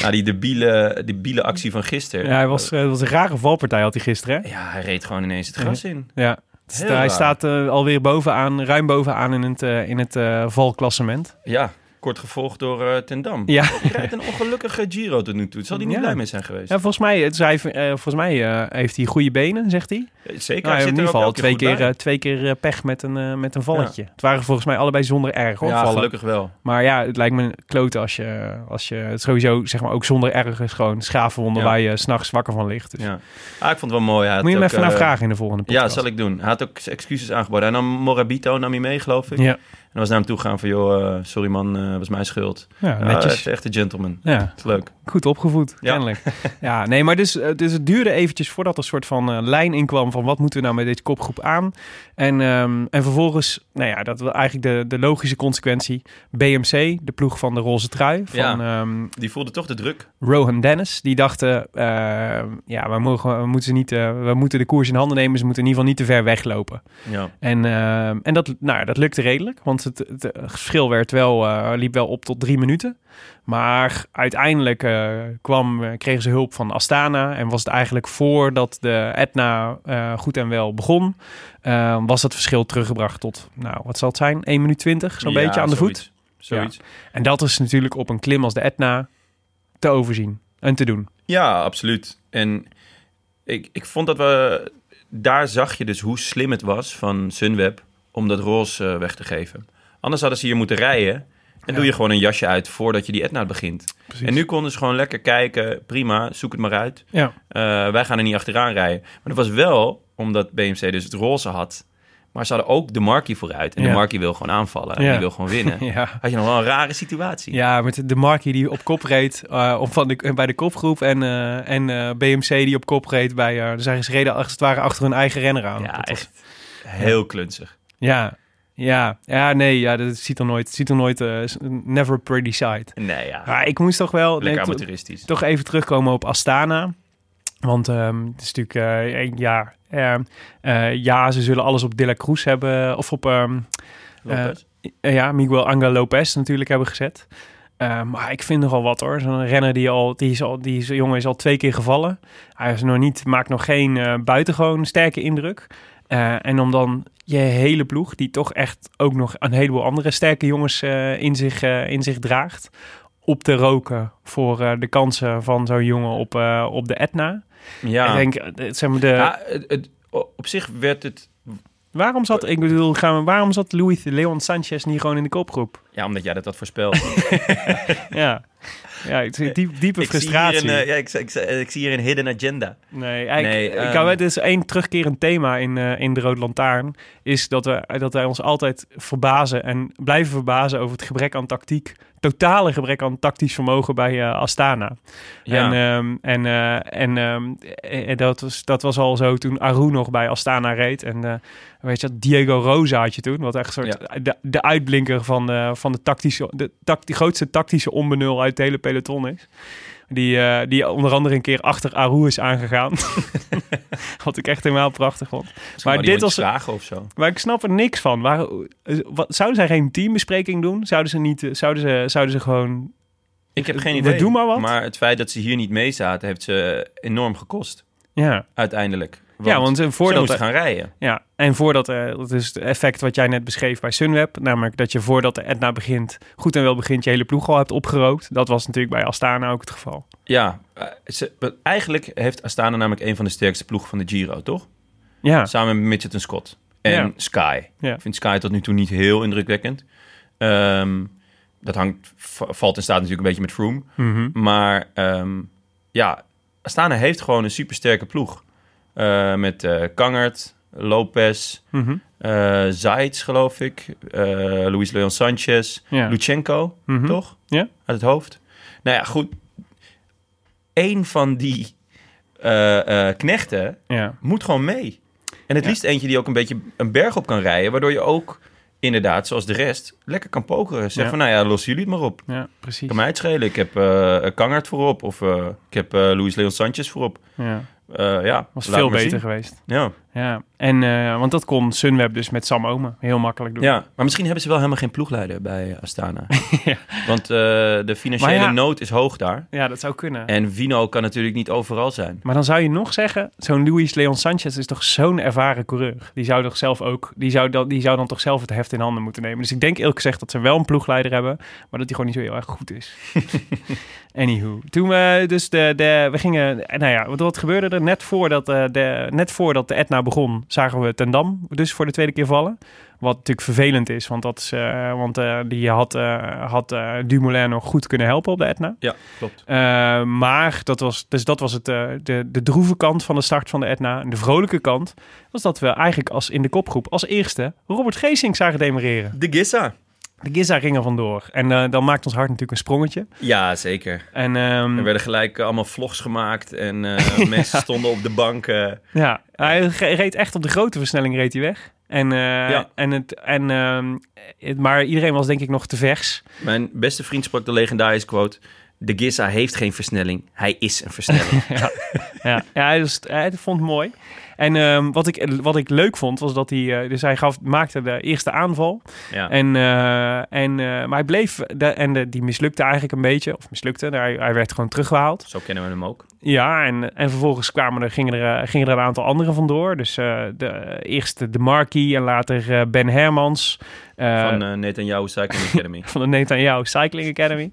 Speaker 5: nou, die debiele, debiele actie van gisteren.
Speaker 2: Ja, hij was, eh, het was een rare valpartij had hij gisteren. Hè?
Speaker 5: Ja, hij reed gewoon ineens het gras in.
Speaker 2: Ja.
Speaker 5: Heel
Speaker 2: hij
Speaker 5: raar.
Speaker 2: staat eh, alweer bovenaan, ruim bovenaan in het, eh, in het valklassement.
Speaker 5: Ja, kort gevolgd door eh Ten Dam.
Speaker 2: Ja.
Speaker 5: Hij rijdt een ongelukkige Giro tot nu toe. Zal hij niet
Speaker 2: Ja.
Speaker 5: blij mee zijn geweest?
Speaker 2: ja, volgens mij, het zei, eh, volgens mij eh, heeft hij goede benen, zegt hij.
Speaker 5: Zeker,
Speaker 2: Nou,
Speaker 5: hij
Speaker 2: in ieder
Speaker 5: er
Speaker 2: geval twee keer, twee keer pech met een, met een valletje. Het waren volgens mij allebei zonder erg hoor,
Speaker 5: ja,
Speaker 2: vallen.
Speaker 5: gelukkig wel.
Speaker 2: Maar ja, het lijkt me kloten als je, als je het sowieso, zeg maar, ook zonder ergens gewoon schaafwonden
Speaker 5: Ja.
Speaker 2: waar je s'nachts wakker van ligt. Dus
Speaker 5: Ja. Ah, ik vond het wel mooi. Hij
Speaker 2: moet je hem even naar vragen in de volgende podcast.
Speaker 5: Ja, zal ik doen. Hij had ook excuses aangeboden. Hij nam Morabito nam hij mee, geloof ik.
Speaker 2: Ja,
Speaker 5: En was naar hem toe gegaan van, joh, eh, sorry man, eh was mijn schuld.
Speaker 2: ja netjes.
Speaker 5: echt, een gentleman.
Speaker 2: Ja,
Speaker 5: leuk.
Speaker 2: Goed opgevoed,
Speaker 5: Ja.
Speaker 2: kennelijk. Ja, nee, maar dus, eh, dus het duurde eventjes voordat er een soort van eh, lijn inkwam van wat moeten we nou met deze kopgroep aan. En, ehm, en vervolgens, nou ja, dat was eigenlijk de, de logische consequentie. BMC, de ploeg van de roze trui, van ehm,
Speaker 5: Die voelde toch de druk.
Speaker 2: Rohan Dennis. Die dachten, eh, ja, we, mogen, we, moeten ze niet, eh, we moeten de koers in handen nemen. Ze moeten in ieder geval niet te ver weglopen.
Speaker 5: Ja.
Speaker 2: En, en dat, nou, ja, dat lukte redelijk, want het, het verschil werd wel, liep wel op tot drie minuten. Maar uiteindelijk eh, kwam, eh, kregen ze hulp van Astana en was het eigenlijk voordat de Etna eh, goed en wel begon, was het verschil teruggebracht tot, nou, wat zal het zijn, 1 minuut 20, zo'n
Speaker 5: Ja,
Speaker 2: beetje aan de voet.
Speaker 5: zoiets.
Speaker 2: En dat is natuurlijk op een klim als de Etna te overzien en te doen.
Speaker 5: Ja, absoluut. En ik, ik vond dat we... Daar zag je dus hoe slim het was van Sunweb om dat roze weg te geven. Anders hadden ze hier moeten rijden. En doe je gewoon een jasje uit voordat je die Etna begint.
Speaker 2: Precies.
Speaker 5: En nu konden ze gewoon lekker kijken. Prima, zoek het maar uit.
Speaker 2: Ja.
Speaker 5: Eh, wij gaan er niet achteraan rijden. Maar dat was wel omdat BMC dus het roze had. Maar ze hadden ook de Marquis vooruit. En
Speaker 2: Ja.
Speaker 5: de Marquis wil gewoon aanvallen. En
Speaker 2: Ja.
Speaker 5: die wil gewoon winnen. (laughs)
Speaker 2: Ja.
Speaker 5: Had je nog wel een rare situatie.
Speaker 2: Ja, met de Markie die op kop reed eh, op van de, bij de kopgroep. En, eh, en BMC die op kop reed bij... dus ze reden als het ware achter hun eigen renner aan.
Speaker 5: Ja,
Speaker 2: Dat was-
Speaker 5: echt heel klunzig.
Speaker 2: Ja, ja, ja, nee, ja, dat ziet er nooit, ziet er nooit, eh, never pretty sight.
Speaker 5: Nee, ja.
Speaker 2: Maar ik moest toch wel,
Speaker 5: Lekker
Speaker 2: nee, to-
Speaker 5: amateuristisch.
Speaker 2: toch even terugkomen op Astana. Want ehm, het is natuurlijk, eh, ja, eh, ja, ze zullen alles op De La Cruz hebben, of op, eh, ja, Miguel Angel Lopez natuurlijk hebben gezet. Eh, maar ik vind nogal wat hoor. Zo'n renner die al, die is al, die is, jongen is al twee keer gevallen. Hij is nog niet, maakt nog geen eh, buitengewoon sterke indruk. Eh, en om dan je hele ploeg, die toch echt ook nog een heleboel andere sterke jongens eh, in, zich, eh, in zich draagt, op te roken voor de kansen van zo'n jongen op, op de Etna.
Speaker 5: Ja,
Speaker 2: Ik denk, zeg maar de,
Speaker 5: Ja, het, het- op zich werd het...
Speaker 2: waarom zat, ik bedoel, gaan we, waarom zat Luis Leon Sanchez niet gewoon in de kopgroep?
Speaker 5: Ja, omdat jij dat had voorspeld. (laughs)
Speaker 2: Ja, ja is diep, diepe
Speaker 5: ik, zie
Speaker 2: frustratie.
Speaker 5: een, eh, ja, ik, ik, ik zie hier een hidden agenda.
Speaker 2: Nee, eigenlijk,
Speaker 5: Nee,
Speaker 2: ik
Speaker 5: ehm,
Speaker 2: het is één terugkerend thema in, eh, in de Rode Lantaarn. Is dat, we, dat wij ons altijd verbazen en blijven verbazen over het gebrek aan tactiek. Totale gebrek aan tactisch vermogen bij eh, Astana.
Speaker 5: Ja.
Speaker 2: En, ehm, en, eh, en ehm, eh, dat, was, dat was al zo toen Aru nog bij Astana reed. En weet je, dat, Diego Rosa had je toen. Wat echt een soort de, de uitblinker van, van de, tactische, de, tact, de grootste tactische onbenul uit het hele peloton is. Die, eh, die onder andere een keer achter Aru is aangegaan. (laughs) Wat ik echt helemaal prachtig vond.
Speaker 5: Maar
Speaker 2: dit was-
Speaker 5: was... vragen of zo.
Speaker 2: Maar ik snap er niks van. Waar, eh, wat, zouden zij geen teambespreking doen? Zouden ze, niet, eh, zouden ze, zouden ze gewoon...
Speaker 5: Ik heb geen
Speaker 2: We
Speaker 5: idee.
Speaker 2: doen maar wat.
Speaker 5: Maar het feit dat ze hier niet mee zaten, heeft ze enorm gekost.
Speaker 2: Ja,
Speaker 5: Uiteindelijk.
Speaker 2: Ja want eh,
Speaker 5: ze
Speaker 2: voordat...
Speaker 5: moesten gaan rijden.
Speaker 2: Ja, en voordat, eh, dat is het effect wat jij net beschreef bij Sunweb, namelijk dat je voordat de Etna begint, goed en wel begint, je hele ploeg al hebt opgerookt. Dat was natuurlijk bij Astana ook het geval.
Speaker 5: Ja, eh, ze, eigenlijk heeft Astana namelijk een van de sterkste ploegen van de Giro, toch?
Speaker 2: Ja,
Speaker 5: Samen met Midget en Scott. En
Speaker 2: Ja.
Speaker 5: Sky.
Speaker 2: Ja.
Speaker 5: Ik vind Sky tot nu toe niet heel indrukwekkend. Ehm, dat hangt, valt in staat natuurlijk een beetje met Froome.
Speaker 2: Mhm.
Speaker 5: Maar ehm, ja, Astana heeft gewoon een supersterke ploeg. Eh, met eh Kangert, Lopez, Zaitz, geloof ik. Luis Leon Sanchez,
Speaker 2: Ja.
Speaker 5: Luchenko,
Speaker 2: Mhm.
Speaker 5: toch?
Speaker 2: Ja.
Speaker 5: Uit het hoofd. Nou ja, goed. Eén van die knechten
Speaker 2: ja,
Speaker 5: moet gewoon mee. En het
Speaker 2: Ja.
Speaker 5: liefst eentje die ook een beetje een berg op kan rijden, waardoor je ook inderdaad, zoals de rest, lekker kan pokeren. Zeg
Speaker 2: Ja.
Speaker 5: van, nou ja, lossen jullie het maar op.
Speaker 2: ja, precies.
Speaker 5: Kan mij het schelen. Ik heb eh Kangert voorop of ik heb eh Luis Leon Sanchez voorop.
Speaker 2: Ja,
Speaker 5: ja,
Speaker 2: was veel beter
Speaker 5: zien.
Speaker 2: geweest.
Speaker 5: Ja.
Speaker 2: Ja, en, eh, want dat kon Sunweb dus met Sam Omen heel makkelijk doen.
Speaker 5: ja, maar misschien hebben ze wel helemaal geen ploegleider bij Astana. (laughs)
Speaker 2: Ja.
Speaker 5: Want eh, de financiële
Speaker 2: ja.
Speaker 5: nood is hoog daar.
Speaker 2: Ja, dat zou kunnen.
Speaker 5: En Vino kan natuurlijk niet overal zijn.
Speaker 2: Maar dan zou je nog zeggen, zo'n Luis Leon Sanchez is toch zo'n ervaren coureur. Die zou toch zelf ook, die zou, dan, die zou dan toch zelf het heft in handen moeten nemen. Dus ik denk eerlijk gezegd dat ze wel een ploegleider hebben, maar dat die gewoon niet zo heel erg goed is. (laughs) Anywho, toen we dus de, de we gingen, nou ja, wat, wat gebeurde er net voordat eh, de, net voordat de Etna begon, zagen we Ten Dam dus voor de tweede keer vallen. Wat natuurlijk vervelend is, want, dat is, eh, want eh, die had, eh, had Dumoulin nog goed kunnen helpen op de Etna.
Speaker 5: Ja, klopt.
Speaker 2: Uh, maar dat was, dus dat was het, uh, de, de droeve kant van de start van de Etna. En de vrolijke kant was dat we eigenlijk als in de kopgroep als eerste Robert Geesink zagen demereren.
Speaker 5: De Gissa.
Speaker 2: De Giza ging er vandoor. En uh, dan maakt ons hart natuurlijk een sprongetje.
Speaker 5: Ja, zeker.
Speaker 2: En, um,
Speaker 5: er werden gelijk allemaal vlogs gemaakt en uh, (laughs) mensen stonden op de bank. Uh.
Speaker 2: Ja, hij reed echt op de grote versnelling reed hij weg. En, uh, ja. en, het, en, um, het, maar iedereen was denk ik nog te vers.
Speaker 5: Mijn beste vriend sprak de legendarische quote... De Giza heeft geen versnelling, hij is een versnelling. (laughs)
Speaker 2: ja, ja, ja hij, was, hij vond het mooi. En um, wat, ik, wat ik leuk vond, was dat hij... Uh, dus hij gaf, maakte de eerste aanval.
Speaker 5: Ja.
Speaker 2: En, uh, en, uh, maar hij bleef... De, en de, die mislukte eigenlijk een beetje. Of mislukte. Hij, hij werd gewoon teruggehaald.
Speaker 5: Zo kennen we hem ook.
Speaker 2: Ja, en, en vervolgens kwamen er, gingen, er, gingen er een aantal anderen vandoor. Dus de, eerst de Marquis en later Ben Hermans.
Speaker 5: van uh, Netanyahu Cycling Academy. (laughs)
Speaker 2: van de Netanyahu Cycling Academy.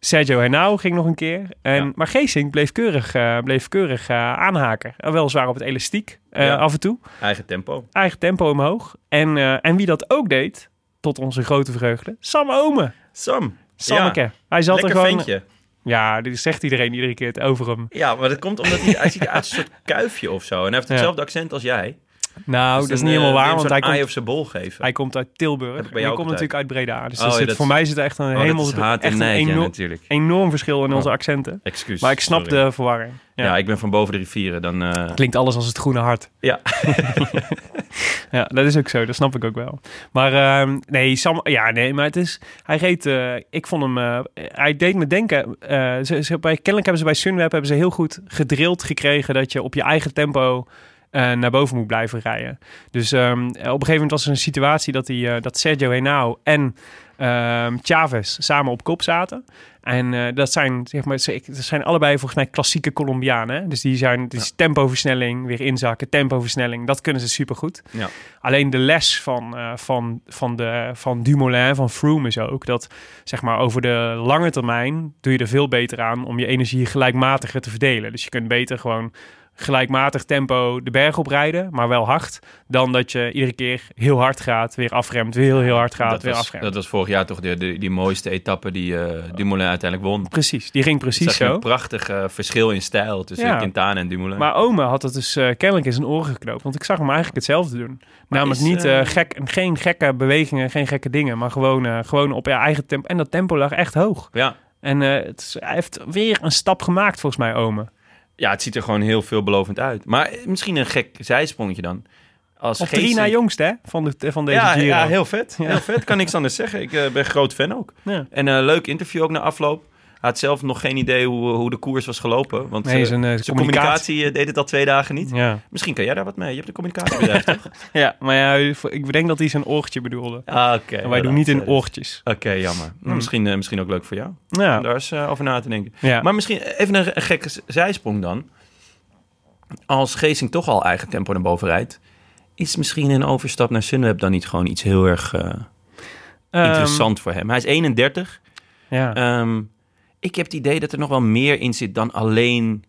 Speaker 2: Sergio Henao ging nog een keer. En, ja. Maar Geesink bleef keurig, uh, bleef keurig uh, aanhaken. Weliswaar op het elastiek uh, ja. af en toe.
Speaker 5: Eigen tempo.
Speaker 2: Eigen tempo omhoog. En, en wie dat ook deed, tot onze grote vreugde, Sam Ome.
Speaker 5: Sam.
Speaker 2: Sammeke.
Speaker 5: Ja.
Speaker 2: Hij zat
Speaker 5: Lekker
Speaker 2: er gewoon...
Speaker 5: ventje.
Speaker 2: Ja, dit zegt iedereen iedere keer het over hem.
Speaker 5: Ja, maar dat komt omdat hij, hij ziet eruit als een soort kuifje of zo. En hij heeft hetzelfde accent als jij.
Speaker 2: Nou,
Speaker 5: Dus
Speaker 2: dat is niet helemaal
Speaker 5: uh,
Speaker 2: waar, want hij komt,
Speaker 5: of zijn bol geven.
Speaker 2: hij komt uit Tilburg. En
Speaker 5: jou
Speaker 2: hij komt natuurlijk uit Breda. Dus
Speaker 5: Oh,
Speaker 2: dat
Speaker 5: ja,
Speaker 2: zit,
Speaker 5: dat
Speaker 2: voor
Speaker 5: is-
Speaker 2: mij zit er echt een
Speaker 5: Oh,
Speaker 2: hemel... echt
Speaker 5: en
Speaker 2: een
Speaker 5: ja,
Speaker 2: enorm,
Speaker 5: natuurlijk.
Speaker 2: enorm verschil in onze
Speaker 5: Oh.
Speaker 2: accenten.
Speaker 5: Excuus.
Speaker 2: Maar ik snap
Speaker 5: sorry.
Speaker 2: de verwarring.
Speaker 5: Ja.
Speaker 2: Ja.
Speaker 5: ik ben van boven de rivieren. Dan, eh,
Speaker 2: Klinkt alles als het groene hart.
Speaker 5: ja. (laughs)
Speaker 2: Ja, dat is ook zo. Dat snap ik ook wel. Maar ehm, nee, Sam, ja, nee, maar het is. Hij reed. eh, ik vond hem. eh, hij deed me denken. eh, ze, ze, bij, kennelijk hebben ze bij Sunweb hebben ze heel goed gedrild gekregen dat je op je eigen tempo eh, naar boven moet blijven rijden. Dus ehm, op een gegeven moment was er een situatie dat, die, eh, dat Sergio Henao en ehm Chavez samen op kop zaten. En eh, dat zijn, zeg maar, dat zijn allebei volgens mij klassieke Colombianen. hè. Dus die zijn dus tempoversnelling, weer inzakken, tempoversnelling. Dat kunnen ze supergoed.
Speaker 5: Ja.
Speaker 2: Alleen de les van, van, van, de, van Dumoulin, van Froome is ook dat zeg maar, over de lange termijn doe je er veel beter aan om je energie gelijkmatiger te verdelen. Dus je kunt beter gewoon gelijkmatig tempo de berg oprijden, maar wel hard, dan dat je iedere keer heel hard gaat, weer afremt, weer heel, heel hard gaat,
Speaker 5: dat,
Speaker 2: weer
Speaker 5: was,
Speaker 2: afremt.
Speaker 5: dat was vorig jaar toch de, de- die mooiste etappe die eh Dumoulin uiteindelijk won.
Speaker 2: Precies, die ging precies zo.
Speaker 5: Een prachtig eh, verschil in stijl tussen
Speaker 2: Ja.
Speaker 5: Quintana en Dumoulin.
Speaker 2: Maar Ome had het dus eh, kennelijk in zijn oren geknoopt. Want ik zag hem eigenlijk hetzelfde doen. Namelijk
Speaker 5: is,
Speaker 2: niet
Speaker 5: eh,
Speaker 2: gek, geen gekke bewegingen, geen gekke dingen. Maar gewoon, gewoon op je eigen tempo. En dat tempo lag echt hoog.
Speaker 5: ja.
Speaker 2: En het is- hij heeft weer een stap gemaakt volgens mij, Ome.
Speaker 5: Ja, het ziet er gewoon heel veelbelovend uit. Maar eh, misschien een gek zijsprongetje dan. Als
Speaker 2: Of drie na jongst, hè? Van, de, van deze
Speaker 5: ja,
Speaker 2: Giro.
Speaker 5: ja, heel vet.
Speaker 2: Ja.
Speaker 5: Heel vet, kan niks anders zeggen. Ik eh, ben groot fan ook.
Speaker 2: Ja.
Speaker 5: En een leuk interview ook na afloop. Had zelf nog geen idee hoe, hoe de koers was gelopen. Want
Speaker 2: Nee,
Speaker 5: eh,
Speaker 2: zijn, eh,
Speaker 5: zijn communicatie eh, deed het al twee dagen niet.
Speaker 2: Ja.
Speaker 5: Misschien kan jij daar wat mee. Je hebt een communicatiebedrijf, (laughs) toch?
Speaker 2: ja, maar ja, ik denk dat hij zijn oortje bedoelde.
Speaker 5: Ah, oké.
Speaker 2: en wij doen niet in oortjes.
Speaker 5: Oké, jammer. Nou, Misschien, eh, misschien ook leuk voor jou. Om
Speaker 2: Ja,
Speaker 5: daar eens eh, over na te denken.
Speaker 2: ja.
Speaker 5: Maar misschien even een, een gekke zijsprong dan. Als Geesing toch al eigen tempo naar boven rijdt... is misschien een overstap naar Sunweb dan niet gewoon iets heel erg eh,
Speaker 2: Ehm,
Speaker 5: interessant voor hem? Hij is 31.
Speaker 2: ja.
Speaker 5: Ehm, ik heb het idee dat er nog wel meer in zit dan alleen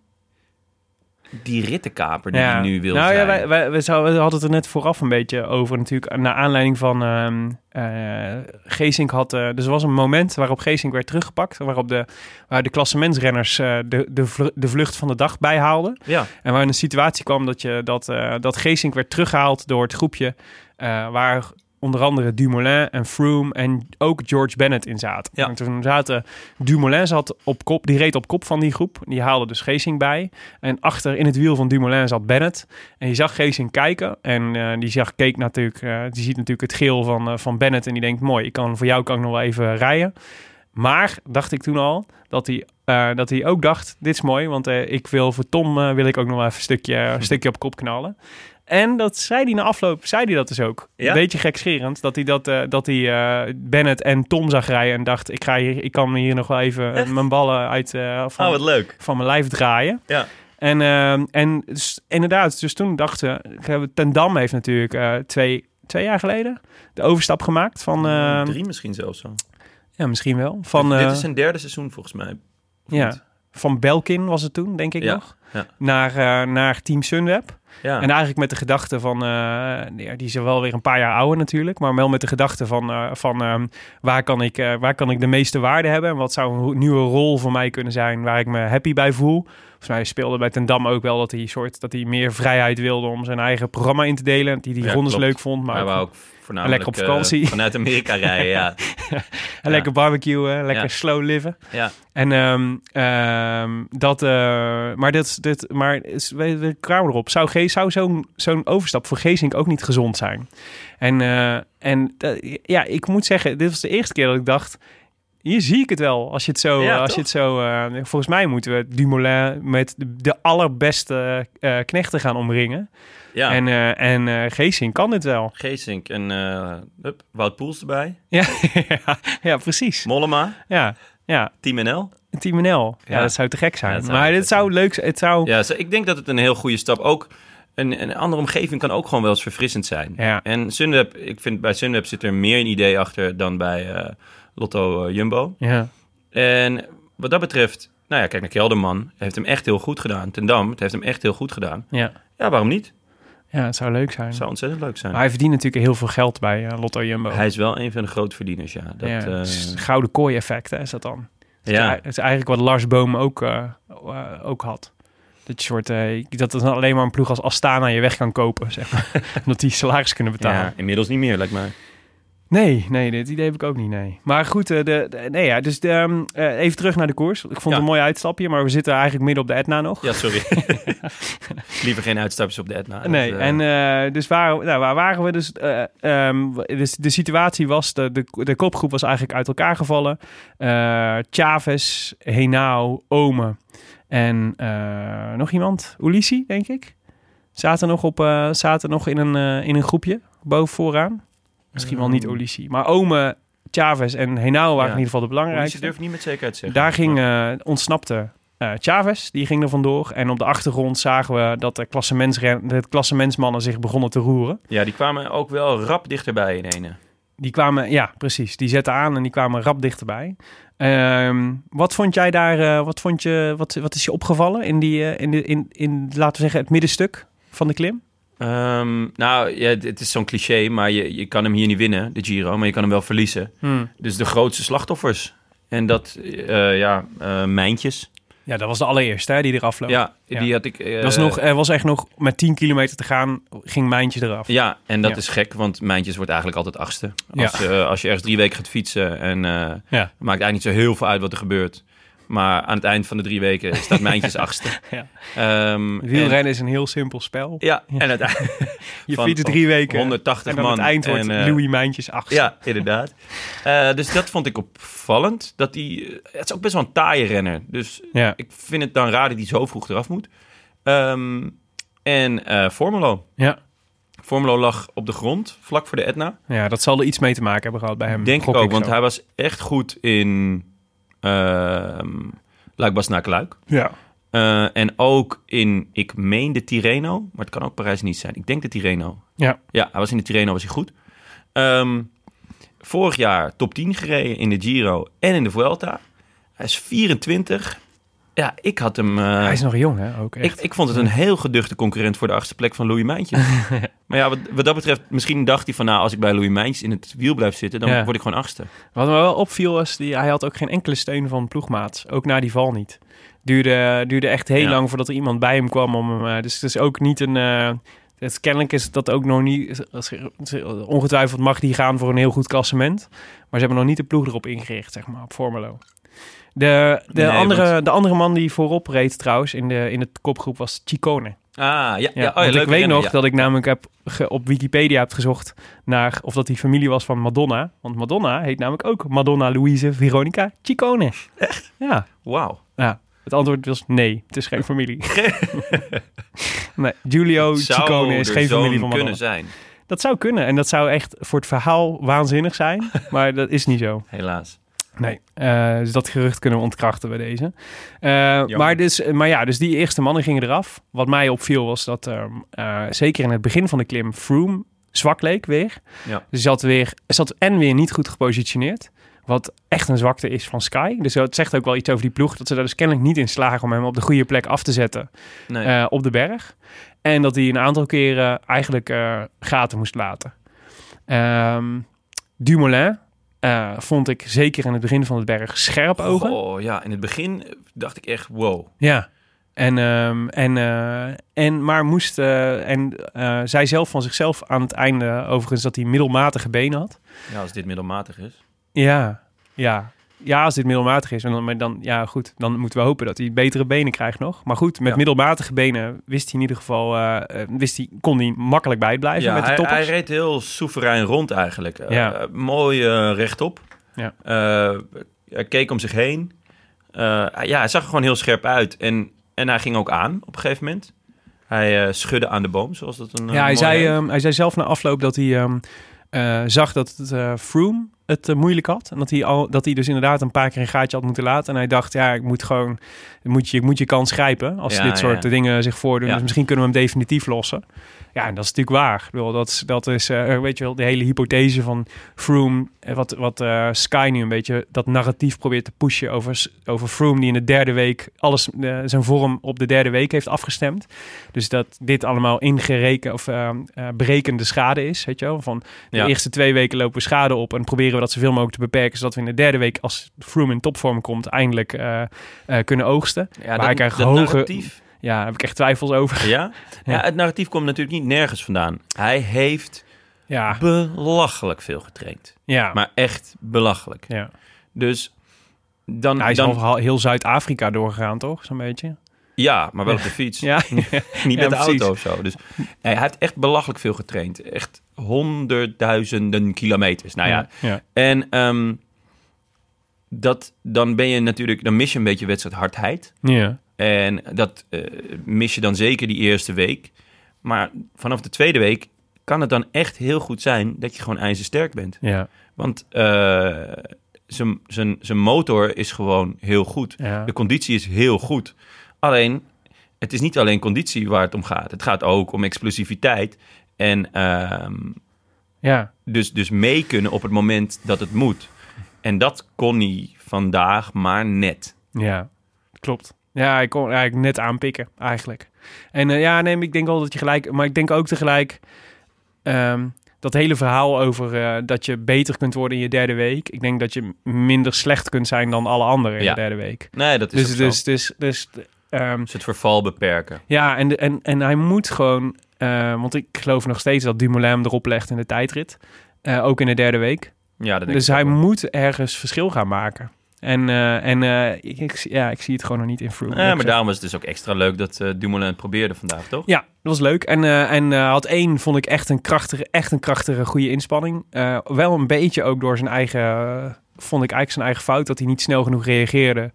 Speaker 5: die rittenkaper die hij nu wil
Speaker 2: nou,
Speaker 5: zijn.
Speaker 2: ja, wij, wij, we, zouden- we hadden het er net vooraf een beetje over natuurlijk. Naar aanleiding van eh, Geesink had... eh, dus er was een moment waarop Geesink werd teruggepakt. Waarop de, waar de klassementsrenners eh, de, de, de vlucht van de dag bijhaalden.
Speaker 5: ja.
Speaker 2: En waar een situatie kwam dat, je, dat, dat Geesink werd teruggehaald door het groepje... waar onder andere Dumoulin en Froome en ook George Bennett in zaten.
Speaker 5: Ja.
Speaker 2: En toen zaten... Dumoulin zat op kop, die reed op kop van die groep. Die haalde dus Geesink bij. En achter in het wiel van Dumoulin zat Bennett. En je zag Geesink kijken. En eh, die zag, keek natuurlijk, eh, die ziet natuurlijk het geel van, eh, van Bennett. En die denkt, mooi, ik kan, voor jou kan ik nog wel even rijden. Maar, dacht ik toen al, dat hij, dat hij ook dacht, dit is mooi. Want ik wil voor Tom wil ik ook nog even een stukje, een stukje op kop knallen. En dat zei hij na afloop, zei hij dat dus ook.
Speaker 5: Ja?
Speaker 2: Een beetje gekscherend, dat hij, dat, eh, dat hij eh, Bennett en Tom zag rijden en dacht, ik, ga hier, ik kan hier nog wel even eh, mijn ballen uit eh, van,
Speaker 5: Oh, wat leuk.
Speaker 2: van mijn lijf draaien.
Speaker 5: Ja.
Speaker 2: En, ehm, en dus, inderdaad, dus toen dachten we, Ten Dam heeft natuurlijk twee, twee jaar geleden de overstap gemaakt van, eh,
Speaker 5: Drie misschien zelfs zo.
Speaker 2: ja misschien wel, van,
Speaker 5: Dit
Speaker 2: eh,
Speaker 5: is zijn derde seizoen volgens mij.
Speaker 2: Ja,
Speaker 5: niet?
Speaker 2: van Belkin was het toen, denk ik
Speaker 5: Ja,
Speaker 2: nog,
Speaker 5: ja.
Speaker 2: Naar, naar Team Sunweb.
Speaker 5: Ja.
Speaker 2: En eigenlijk met de gedachte van, eh, die is wel weer een paar jaar ouder natuurlijk, maar wel met de gedachte van, eh, van ehm, waar, kan ik, eh, waar kan ik de meeste waarde hebben en wat zou een nieuwe rol voor mij kunnen zijn waar ik me happy bij voel. Volgens mij speelde bij Ten Dam ook wel dat hij, soort, dat hij meer vrijheid wilde om zijn eigen programma in te delen. Dat hij die
Speaker 5: Ja,
Speaker 2: rondes
Speaker 5: klopt.
Speaker 2: leuk vond, maar
Speaker 5: hij
Speaker 2: ook,
Speaker 5: ook voornamelijk
Speaker 2: lekker op
Speaker 5: eh,
Speaker 2: vakantie.
Speaker 5: vanuit Amerika (laughs) rijden, ja.
Speaker 2: en lekker barbecuen, lekker
Speaker 5: Ja.
Speaker 2: slow liven.
Speaker 5: ja.
Speaker 2: En ehm, ehm, dat, eh, maar dit, dit, maar we, we kwamen erop. Zou, zou zo'n zo'n overstap voor Geesink ook niet gezond zijn? En, eh, en ja, ik moet zeggen, dit was de eerste keer dat ik dacht. Hier zie ik het wel. Als je het zo.
Speaker 5: Ja,
Speaker 2: eh, als
Speaker 5: toch?
Speaker 2: je het zo eh, volgens mij moeten we Dumoulin met de, allerbeste eh, knechten gaan omringen.
Speaker 5: ja.
Speaker 2: En, eh en eh Geesink kan dit wel.
Speaker 5: Geesink en eh, hup, Wout Poels erbij. (laughs)
Speaker 2: Ja, ja, ja, precies.
Speaker 5: Mollema,
Speaker 2: Ja, ja.
Speaker 5: Team NL.
Speaker 2: Team NL. Ja,
Speaker 5: Ja.
Speaker 2: dat zou te gek zijn.
Speaker 5: Ja,
Speaker 2: maar dit zou leuk zijn. Het zou.
Speaker 5: Ja, ik denk dat het een heel goede stap ook... Een, een andere omgeving kan ook gewoon wel eens verfrissend zijn.
Speaker 2: Ja.
Speaker 5: En Sunweb, ik vind bij Sunweb zit er meer een idee achter dan bij eh, Lotto eh, Jumbo.
Speaker 2: Ja.
Speaker 5: En wat dat betreft, nou ja, kijk naar Kelderman. Heeft hem echt heel goed gedaan. Ten Dam, het heeft hem echt heel goed gedaan.
Speaker 2: Ja.
Speaker 5: Ja, waarom niet?
Speaker 2: Ja, het zou leuk zijn.
Speaker 5: Het zou ontzettend leuk zijn.
Speaker 2: Maar hij verdient natuurlijk heel veel geld bij eh, Lotto Jumbo.
Speaker 5: Hij is wel een van de grote verdieners, ja. Dat,
Speaker 2: ja,
Speaker 5: eh,
Speaker 2: gouden kooi effect, hè, is dat dan?
Speaker 5: Ja.
Speaker 2: is, het is eigenlijk wat Lars Boom ook, ook had. Dat soort, dat het dan alleen maar een ploeg als Astana je weg kan kopen, zeg maar. (laughs) Omdat die salaris kunnen betalen.
Speaker 5: ja, inmiddels niet meer, lijkt mij.
Speaker 2: Nee, nee, dit idee heb ik ook niet, nee. Maar goed, eh, de, de- nee, ja, dus de, ehm, eh, even terug naar de koers. Ik vond het een mooi uitstapje, maar we zitten eigenlijk midden op de Etna nog.
Speaker 5: Ja, sorry. (laughs) Liever geen uitstapjes op de Etna.
Speaker 2: Nee,
Speaker 5: eh,
Speaker 2: en dus waar, nou, waar waren we? Dus, eh, ehm, dus de situatie was, de, de, de kopgroep was eigenlijk uit elkaar gevallen. Chavez, Henao, Ome en nog iemand? Ulissi, denk ik. zaten nog, op, zaten nog in, een, in een groepje boven vooraan. Misschien wel niet Olisi. Maar Ome, Chavez en Henao waren in ieder geval de
Speaker 5: Ze
Speaker 2: belangrijkste.
Speaker 5: durft niet met zekerheid te zeggen.
Speaker 2: Daar ging, eh, ontsnapte eh Chavez, die ging er vandoor. En op de achtergrond zagen we dat de, klassementsren- de klassementsmannen zich begonnen te roeren.
Speaker 5: Ja, die kwamen ook wel rap dichterbij in ene.
Speaker 2: Die kwamen, ja, precies. Die zetten aan en die kwamen rap dichterbij. Ehm, wat vond jij daar, eh, wat, vond je, wat, wat is je opgevallen in, die, in, de, in, in, laten we zeggen, het middenstuk van de klim?
Speaker 5: Ehm, nou, ja, het is zo'n cliché, maar je, je kan hem hier niet winnen, de Giro, maar je kan hem wel verliezen. Dus de grootste slachtoffers. En dat, eh, ja, eh mijntjes.
Speaker 2: Ja, dat was de allereerste hè, die eraf loopt.
Speaker 5: Ja,
Speaker 2: Ja.
Speaker 5: die had ik... eh,
Speaker 2: Dat was nog, er was echt nog met 10 kilometer te gaan, ging Mijntje eraf.
Speaker 5: Ja, en dat
Speaker 2: Ja.
Speaker 5: is gek, want Mijntjes wordt eigenlijk altijd achtste. Als, eh, als je ergens drie weken gaat fietsen en
Speaker 2: Ja.
Speaker 5: maakt eigenlijk niet zo heel veel uit wat er gebeurt. Maar aan het eind van de drie weken staat Mijntjes (laughs) achtste.
Speaker 2: Ja.
Speaker 5: Ehm, en-
Speaker 2: Wielrennen is een heel simpel spel.
Speaker 5: ja, en uiteindelijk (laughs)
Speaker 2: Je
Speaker 5: van-
Speaker 2: fietst drie weken
Speaker 5: 180
Speaker 2: en
Speaker 5: man.
Speaker 2: het eind wordt
Speaker 5: en, eh,
Speaker 2: Louis Mijntjes achtste.
Speaker 5: Ja, inderdaad. Eh, dus dat vond ik opvallend. Dat die, eh, het is ook best wel een taaie renner. Dus
Speaker 2: Ja.
Speaker 5: ik vind het dan raar dat hij zo vroeg eraf moet. Ehm, en eh Formelo.
Speaker 2: Ja.
Speaker 5: Formelo lag op de grond, vlak voor de Etna.
Speaker 2: ja, dat zal er iets mee te maken hebben gehad bij hem.
Speaker 5: Denk ik ook, want hij was echt goed in ehm luik bastenaken luik
Speaker 2: Ja.
Speaker 5: Eh, en ook in, ik meen de Tirreno, maar het kan ook Parijs niet zijn. Ik denk de Tirreno.
Speaker 2: Ja.
Speaker 5: Ja, hij was in de Tirreno, was hij goed. Ehm, vorig jaar top 10 gereden in de Giro en in de Vuelta. Hij is 24. Ja, ik had hem... eh,
Speaker 2: Hij is nog jong, hè? Ook
Speaker 5: ik,
Speaker 2: echt.
Speaker 5: ik vond het een heel geduchte concurrent voor de achtste plek van Louis Mijntjes. (laughs) maar ja, wat, wat dat betreft, misschien dacht hij van... nou, als ik bij Louis Mijntjes in het wiel blijf zitten... dan
Speaker 2: Ja.
Speaker 5: word ik gewoon achtste.
Speaker 2: Wat me wel opviel was, die, hij had ook geen enkele steun van ploegmaats. Ook na die val niet. Duurde, duurde echt heel
Speaker 5: Ja.
Speaker 2: lang voordat er iemand bij hem kwam. Om hem, eh, dus het is ook niet een... eh, het, kennelijk is dat ook nog niet... Ongetwijfeld mag die gaan voor een heel goed klassement. Maar ze hebben nog niet de ploeg erop ingericht, zeg maar, op Formelo. De, de,
Speaker 5: Nee,
Speaker 2: andere,
Speaker 5: want-
Speaker 2: de andere man die voorop reed trouwens in de, in de kopgroep was Chicone.
Speaker 5: Ah, ja. ja,
Speaker 2: Ja,
Speaker 5: oh, ja
Speaker 2: ik weet nog
Speaker 5: ja.
Speaker 2: dat ik namelijk heb ge- op Wikipedia heb gezocht naar of dat die familie was van Madonna. Want Madonna heet namelijk ook Madonna Louise Veronica Ciccone. Echt? Ja.
Speaker 5: Wauw.
Speaker 2: ja. Het antwoord was nee, het is geen familie. (laughs) nee, Giulio Ciccone is geen familie van Madonna.
Speaker 5: kunnen zijn,
Speaker 2: Dat zou kunnen en dat zou echt voor het verhaal waanzinnig zijn, (laughs) maar dat is niet zo.
Speaker 5: helaas.
Speaker 2: Nee, eh, dus dat gerucht kunnen we ontkrachten bij deze. Eh, maar, dus, maar ja, dus die eerste mannen gingen eraf. Wat mij opviel was dat eh, zeker in het begin van de klim Froome zwak leek weer.
Speaker 5: Ja.
Speaker 2: Dus zat weer, zat en weer niet goed gepositioneerd. Wat echt een zwakte is van Sky. Dus dat zegt ook wel iets over die ploeg. Dat ze daar dus kennelijk niet in slagen om hem op de goede plek af te zetten
Speaker 5: Nee.
Speaker 2: eh, op de berg. En dat hij een aantal keren eigenlijk eh, gaten moest laten. Ehm, Dumoulin eh, vond ik zeker in het begin van het berg scherp ogen.
Speaker 5: Oh ja, in het begin dacht ik echt, wow.
Speaker 2: Ja. En, ehm, en, eh, en maar moest, eh, en zij zelf van zichzelf aan het einde overigens dat hij middelmatige benen had.
Speaker 5: Ja, als dit middelmatig is.
Speaker 2: Ja, ja. Ja, als dit middelmatig is, en dan, maar dan, ja goed, dan moeten we hopen dat hij betere benen krijgt nog. Maar goed, met
Speaker 5: Ja.
Speaker 2: middelmatige benen wist hij in ieder geval, eh, eh, wist hij, kon hij makkelijk bijblijven
Speaker 5: Ja,
Speaker 2: met de
Speaker 5: hij,
Speaker 2: toppers.
Speaker 5: hij reed heel soeverein rond eigenlijk. Eh,
Speaker 2: Ja.
Speaker 5: mooi rechtop.
Speaker 2: Ja.
Speaker 5: Hij keek om zich heen. Ja, hij zag er gewoon heel scherp uit. En, en hij ging ook aan op een gegeven moment. Hij schudde aan de boom, zoals dat een.
Speaker 2: Ja, hij zei, ehm, hij zei zelf na afloop dat hij ehm, eh, zag dat het Froome het eh, moeilijk had. En dat hij, al, dat hij dus inderdaad een paar keer een gaatje had moeten laten. En hij dacht, ja, ik moet gewoon, moet je, ik moet je kans grijpen als
Speaker 5: Ja,
Speaker 2: dit soort
Speaker 5: ja.
Speaker 2: dingen zich voordoen.
Speaker 5: Ja.
Speaker 2: Dus misschien kunnen we hem definitief lossen. Ja, en dat is natuurlijk waar. Ik bedoel, dat is, dat is eh, weet je wel, de hele hypothese van Froome. eh, Wat, wat Sky nu een beetje dat narratief probeert te pushen over, over Froome. Die in de derde week alles, zijn vorm op de derde week heeft afgestemd. Dus dat dit allemaal ingereken of berekende schade is, weet je wel. Van de eerste twee weken lopen we schade op en proberen dat zoveel mogelijk te beperken, zodat we in de derde week, als Froome in topvorm komt, eindelijk eh, eh, kunnen oogsten.
Speaker 5: ja,
Speaker 2: maar
Speaker 5: dat,
Speaker 2: krijgt
Speaker 5: dat
Speaker 2: hoge-
Speaker 5: narratief.
Speaker 2: Ja, daar heb ik echt twijfels over.
Speaker 5: Ja? (laughs)
Speaker 2: Ja.
Speaker 5: ja, het narratief komt natuurlijk niet nergens vandaan. Hij heeft
Speaker 2: Ja,
Speaker 5: belachelijk veel getraind.
Speaker 2: ja,
Speaker 5: Maar echt belachelijk.
Speaker 2: ja.
Speaker 5: Dus dan...
Speaker 2: hij is
Speaker 5: dan
Speaker 2: heel Zuid-Afrika doorgegaan, toch? Zo'n beetje.
Speaker 5: Ja, maar wel op de (laughs) fiets.
Speaker 2: Ja, (laughs)
Speaker 5: Niet met de auto of zo. Dus hij heeft echt belachelijk veel getraind. Echt honderdduizenden kilometers. Nou ja, en ehm, dat, dan ben je natuurlijk, dan mis je een beetje wedstrijd hardheid.
Speaker 2: ja.
Speaker 5: En dat eh, mis je dan zeker die eerste week. Maar vanaf de tweede week kan het dan echt heel goed zijn dat je gewoon ijzersterk bent.
Speaker 2: Ja,
Speaker 5: Want eh, zijn- zijn zijn motor is gewoon heel goed.
Speaker 2: ja.
Speaker 5: De conditie is heel goed. Alleen, het is niet alleen conditie waar het om gaat. Het gaat ook om explosiviteit. En ehm,
Speaker 2: ja.
Speaker 5: dus, dus mee kunnen op het moment dat het moet. En dat kon hij vandaag maar net.
Speaker 2: Ja, klopt. Ja, ik kon eigenlijk net aanpikken, eigenlijk. En eh, ja, nee, maar ik denk wel dat je gelijk... Maar ik denk ook tegelijk... ehm, dat hele verhaal over eh, dat je beter kunt worden in je derde week. Ik denk dat je minder slecht kunt zijn dan alle anderen in
Speaker 5: Ja.
Speaker 2: de derde week.
Speaker 5: Nee, dat is
Speaker 2: Dus, dus, dus, dus, ehm,
Speaker 5: Dus het verval beperken.
Speaker 2: ja, en, en, en hij moet gewoon... eh, want ik geloof nog steeds dat Dumoulin hem erop legt in de tijdrit. Eh, ook in de derde week.
Speaker 5: Ja, dat denk
Speaker 2: Dus hij
Speaker 5: wel.
Speaker 2: moet ergens verschil gaan maken. En, eh, en ik, ik, ja, ik zie het gewoon nog niet in Froome.
Speaker 5: Ja, maar daarom was het dus ook extra leuk dat Dumoulin het probeerde vandaag, toch?
Speaker 2: Ja, dat was leuk. En, en had één, vond ik echt een krachtige, echt een krachtige, goede inspanning. Wel een beetje ook door zijn eigen, vond ik eigenlijk zijn eigen fout, dat hij niet snel genoeg reageerde.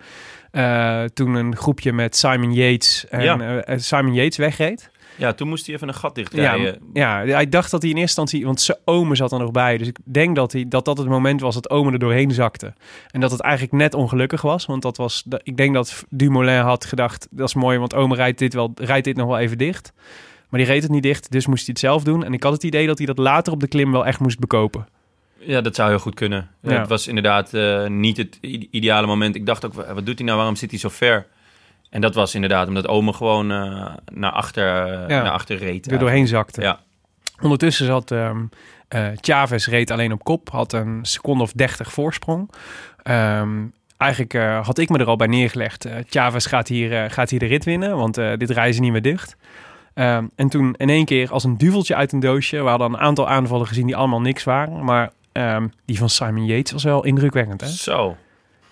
Speaker 2: Eh, toen een groepje met Simon Yates en
Speaker 5: Ja.
Speaker 2: eh, Simon Yates wegreed.
Speaker 5: Ja, toen moest hij even een gat
Speaker 2: Ja,
Speaker 5: dichtrijden.
Speaker 2: ja, hij dacht dat hij in eerste instantie, want zijn ome zat er nog bij. Dus ik denk dat hij, dat, dat het moment was dat ome er doorheen zakte. En dat het eigenlijk net ongelukkig was. Want dat was, ik denk dat Dumoulin had gedacht, dat is mooi, want ome rijdt dit, wel, rijdt dit nog wel even dicht. Maar die reed het niet dicht, dus moest hij het zelf doen. En ik had het idee dat hij dat later op de klim wel echt moest bekopen.
Speaker 5: Ja, dat zou heel goed kunnen.
Speaker 2: Ja.
Speaker 5: Het was inderdaad eh, niet het ideale moment. Ik dacht ook, wat doet hij nou? Waarom zit hij zo ver? En dat was inderdaad omdat Ome gewoon eh, naar, achter, eh,
Speaker 2: Ja.
Speaker 5: naar achter reed.
Speaker 2: Er doorheen zakte.
Speaker 5: Ja.
Speaker 2: Ondertussen zat eh, Chavez reed alleen op kop, had een seconde of 30 voorsprong. Ehm, eigenlijk had ik me er al bij neergelegd. Chavez gaat hier, gaat hier de rit winnen, want dit reizen niet meer dicht. Ehm, en toen in één keer als een duveltje uit een doosje. We hadden een aantal aanvallen gezien die allemaal niks waren. Maar ehm, die van Simon Yates was wel indrukwekkend. Hè?
Speaker 5: Zo,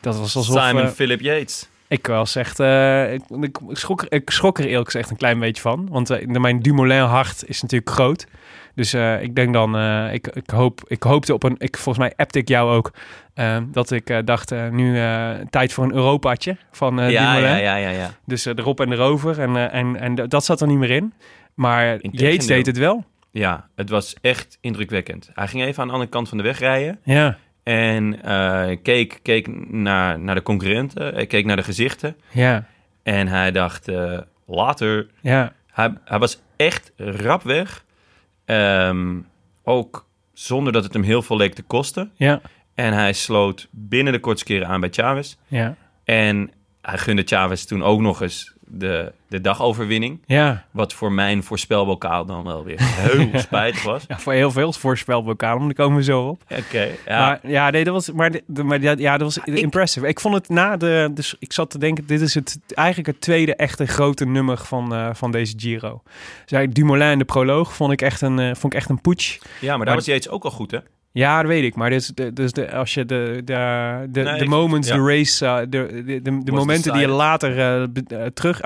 Speaker 2: Dat was alsof...
Speaker 5: Simon
Speaker 2: eh,
Speaker 5: Philip Yates.
Speaker 2: ik was echt... eh, ik, ik, schrok, ik schrok er eerlijk gezegd een klein beetje van. Want eh, mijn Dumoulin hart is natuurlijk groot. Dus ik denk dan... ik, ik, hoop, ik hoopte op een... Ik, volgens mij appte ik jou ook... dat ik dacht, nu tijd voor een Europaatje van
Speaker 5: ja,
Speaker 2: Dumoulin.
Speaker 5: ja, ja, ja, ja.
Speaker 2: Dus erop en erover. En, en, en dat zat er niet meer in. Maar. Yates deed het wel.
Speaker 5: Ja, het was echt indrukwekkend. Hij ging even aan de andere kant van de weg rijden.
Speaker 2: Ja,
Speaker 5: En eh, keek, keek naar, naar de concurrenten. Hij keek naar de gezichten.
Speaker 2: ja,
Speaker 5: En hij dacht, eh, later...
Speaker 2: ja.
Speaker 5: Hij, hij was echt rap weg. Ehm, ook zonder dat het hem heel veel leek te kosten.
Speaker 2: Ja,
Speaker 5: En hij sloot binnen de kortste keren aan bij Chavez.
Speaker 2: ja,
Speaker 5: En hij gunde Chavez toen ook nog eens de, de dagoverwinning.
Speaker 2: ja.
Speaker 5: Wat voor mijn voorspelbokaal dan wel weer heel (laughs) spijtig was.
Speaker 2: Ja, voor heel veel voorspelbokalen, maar daar komen we zo op.
Speaker 5: Oké, ja.
Speaker 2: Maar ja, nee, dat was, maar, maar ja, dat was impressive. Ik vond het na de, dus ik zat te denken, dit is het eigenlijk het tweede echte grote nummer van, eh, van deze Giro. Dus Dumoulin in de proloog vond ik echt een, eh, vond ik echt een poets.
Speaker 5: ja, maar daar
Speaker 2: maar-
Speaker 5: was Yates ook al goed, hè?
Speaker 2: Ja, dat weet ik. Maar dus, de, dus de, als je de, de, de,
Speaker 5: Nee,
Speaker 2: de moments,
Speaker 5: ja.
Speaker 2: de race, eh, de, de, de, momenten die je later eh, eh, terug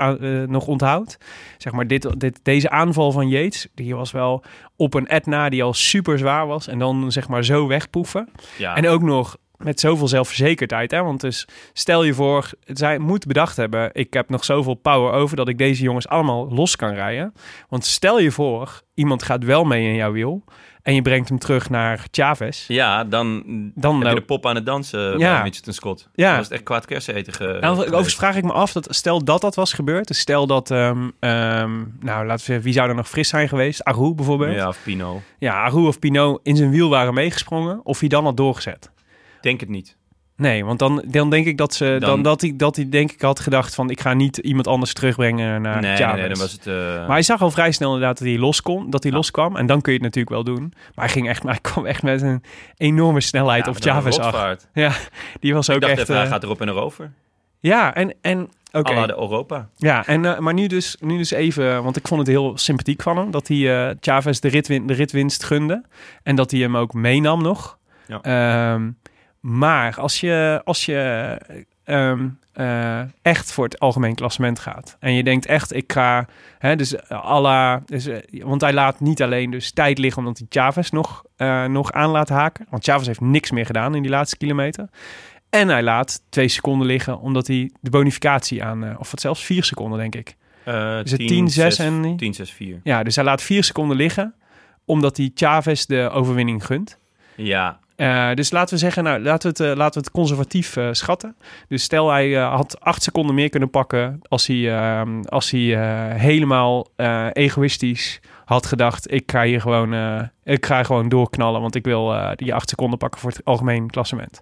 Speaker 2: nog onthoudt. Zeg maar, dit, dit, deze aanval van Yates, die was wel op een Etna die al super zwaar was. En dan zeg maar zo wegpoeven.
Speaker 5: Ja.
Speaker 2: En ook nog met zoveel zelfverzekerdheid. Hè? Want dus stel je voor, zij moet bedacht hebben... ik heb nog zoveel power over dat ik deze jongens allemaal los kan rijden. Want stel je voor, iemand gaat wel mee in jouw wiel... en je brengt hem terug naar Chavez.
Speaker 5: ja, dan,
Speaker 2: Dan
Speaker 5: heb je
Speaker 2: nou-
Speaker 5: de pop aan het dansen
Speaker 2: Ja.
Speaker 5: bij Mitchelton Scott.
Speaker 2: Ja.
Speaker 5: Dan was het echt kwaad kerseneten ge-
Speaker 2: En overigens vraag ik me af, dat, stel dat dat was gebeurd... dus stel dat, ehm, ehm, nou laten we zeggen, wie zou er nog fris zijn geweest? Aru bijvoorbeeld. Ja,
Speaker 5: Ja, of Pino.
Speaker 2: Aru of Pinot in zijn wiel waren meegesprongen... of hij dan had doorgezet.
Speaker 5: Denk het niet.
Speaker 2: Nee, want dan, dan denk ik dat ze dan,
Speaker 5: Dan-
Speaker 2: dat hij dat hij denk ik had gedacht van ik ga niet iemand anders terugbrengen naar
Speaker 5: nee,
Speaker 2: Chavez.
Speaker 5: nee, dan was het... eh,
Speaker 2: Maar hij zag al vrij snel inderdaad dat hij los kon, dat hij
Speaker 5: Ja.
Speaker 2: loskwam en dan kun je het natuurlijk wel doen. Maar hij ging echt, (laughs) maar hij kwam echt met een enorme snelheid
Speaker 5: ja,
Speaker 2: op Chavez af. (laughs) Ja, die was ook
Speaker 5: Ik dacht
Speaker 2: echt.
Speaker 5: even,
Speaker 2: eh,
Speaker 5: gaat erop en erover.
Speaker 2: ja, en en oké.
Speaker 5: Alla de Europa.
Speaker 2: Ja, en eh, maar nu dus, nu dus even, want ik vond het heel sympathiek van hem dat hij eh Chavez de, ritwin, de ritwinst gunde en dat hij hem ook meenam nog.
Speaker 5: Ja.
Speaker 2: Ehm, maar als je, als je ehm, eh, echt voor het algemeen klassement gaat en je denkt echt, ik ga, hè, dus alla, dus, eh, want hij laat niet alleen dus tijd liggen omdat hij Chavez nog, eh, nog aan laat haken, want Chavez heeft niks meer gedaan in die laatste kilometer. En hij laat twee seconden liggen omdat hij de bonificatie aan, eh, of wat zelfs vier seconden denk ik.
Speaker 5: Eh,
Speaker 2: het 10, 6 en-
Speaker 5: 10, 6, 4.
Speaker 2: Ja, dus hij laat vier seconden liggen, omdat hij Chavez de overwinning gunt.
Speaker 5: Ja,
Speaker 2: Eh, dus laten we zeggen, nou, laten we het, eh, laten we het conservatief eh, schatten. Dus stel hij had acht seconden meer kunnen pakken als hij, ehm, als hij helemaal egoïstisch had gedacht, ik ga hier gewoon, ik ga gewoon doorknallen, want ik wil die acht seconden pakken voor het algemeen klassement.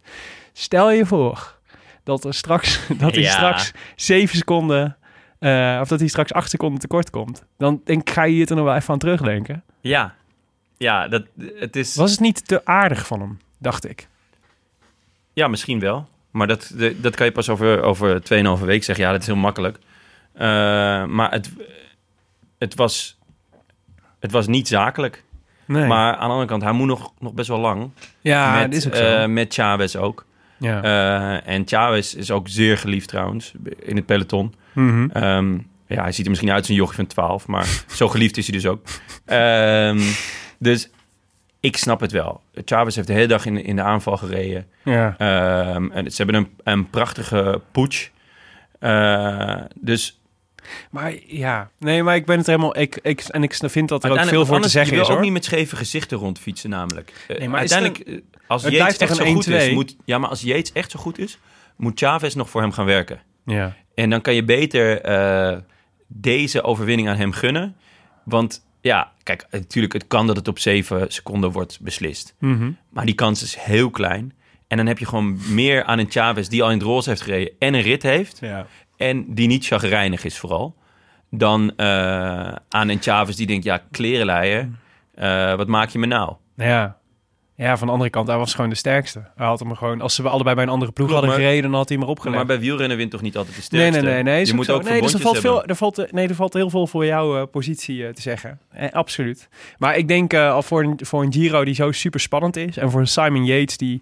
Speaker 2: Stel je voor dat er straks, (laughs) dat hij
Speaker 5: Ja.
Speaker 2: straks zeven seconden, of dat hij straks acht seconden tekort komt. Dan denk ik, ga je hier er nog wel even aan terugdenken.
Speaker 5: ja. Ja, dat, het is...
Speaker 2: Was het niet te aardig van hem, dacht ik.
Speaker 5: Ja, misschien wel. Maar dat, de- dat kan je pas over, over 2,5 week zeggen. Ja, dat is heel makkelijk. Eh, maar het, het, was, het was niet zakelijk.
Speaker 2: Nee.
Speaker 5: Maar aan de andere kant, hij moet nog, nog best wel lang.
Speaker 2: ja,
Speaker 5: met,
Speaker 2: is ook zo.
Speaker 5: eh, met Chavez ook.
Speaker 2: ja.
Speaker 5: Eh, en Chavez is ook zeer geliefd trouwens in het peloton.
Speaker 2: Mhm.
Speaker 5: Ehm, ja, hij ziet er misschien uit als een jochie van 12, maar zo geliefd is hij dus ook. Ehm, dus ik snap het wel. Chavez heeft de hele dag in, in de aanval gereden.
Speaker 2: ja.
Speaker 5: Ehm, en ze hebben een, een prachtige putsch. Eh, dus
Speaker 2: Maar ja, nee, maar ik ben het helemaal. Ik, ik, en ik vind dat er ook veel voor te zeggen
Speaker 5: je wil
Speaker 2: is hoor.
Speaker 5: ook niet met scheve gezichten rondfietsen namelijk. Eh,
Speaker 2: Nee, maar is
Speaker 5: uiteindelijk, eh, als
Speaker 2: toch
Speaker 5: echt
Speaker 2: een
Speaker 5: zo goed is,
Speaker 2: 1-2?
Speaker 5: moet, ja, maar als Yates echt zo goed is, moet Chavez nog voor hem gaan werken.
Speaker 2: Ja.
Speaker 5: En dan kan je beter deze overwinning aan hem gunnen. Want ja, kijk, natuurlijk, het kan dat het op 7 seconden wordt beslist.
Speaker 2: Mhm.
Speaker 5: Maar die kans is heel klein. En dan heb je gewoon meer aan een Chavez die al in het roze heeft gereden en een rit heeft.
Speaker 2: ja.
Speaker 5: En die niet chagrijnig is vooral. Dan eh, aan een Chavez die denkt, ja, klerenleier, eh, wat maak je me nou?
Speaker 2: Ja. Ja, van de andere kant, hij was gewoon de sterkste. Hij had hem gewoon, als ze allebei bij een andere ploeg
Speaker 5: Klopt,
Speaker 2: hadden
Speaker 5: maar-
Speaker 2: gereden, dan had hij hem erop gelegd.
Speaker 5: Maar bij wielrennen wint toch niet altijd de
Speaker 2: nee,
Speaker 5: sterkste?
Speaker 2: nee, nee, nee. is
Speaker 5: Je moet ook
Speaker 2: nee, dus er valt, veel, er, valt, nee, er valt heel veel voor jouw eh, positie eh, te zeggen. Eh, absoluut. Maar ik denk al voor een, voor een Giro die zo super spannend is. En voor een Simon Yates die,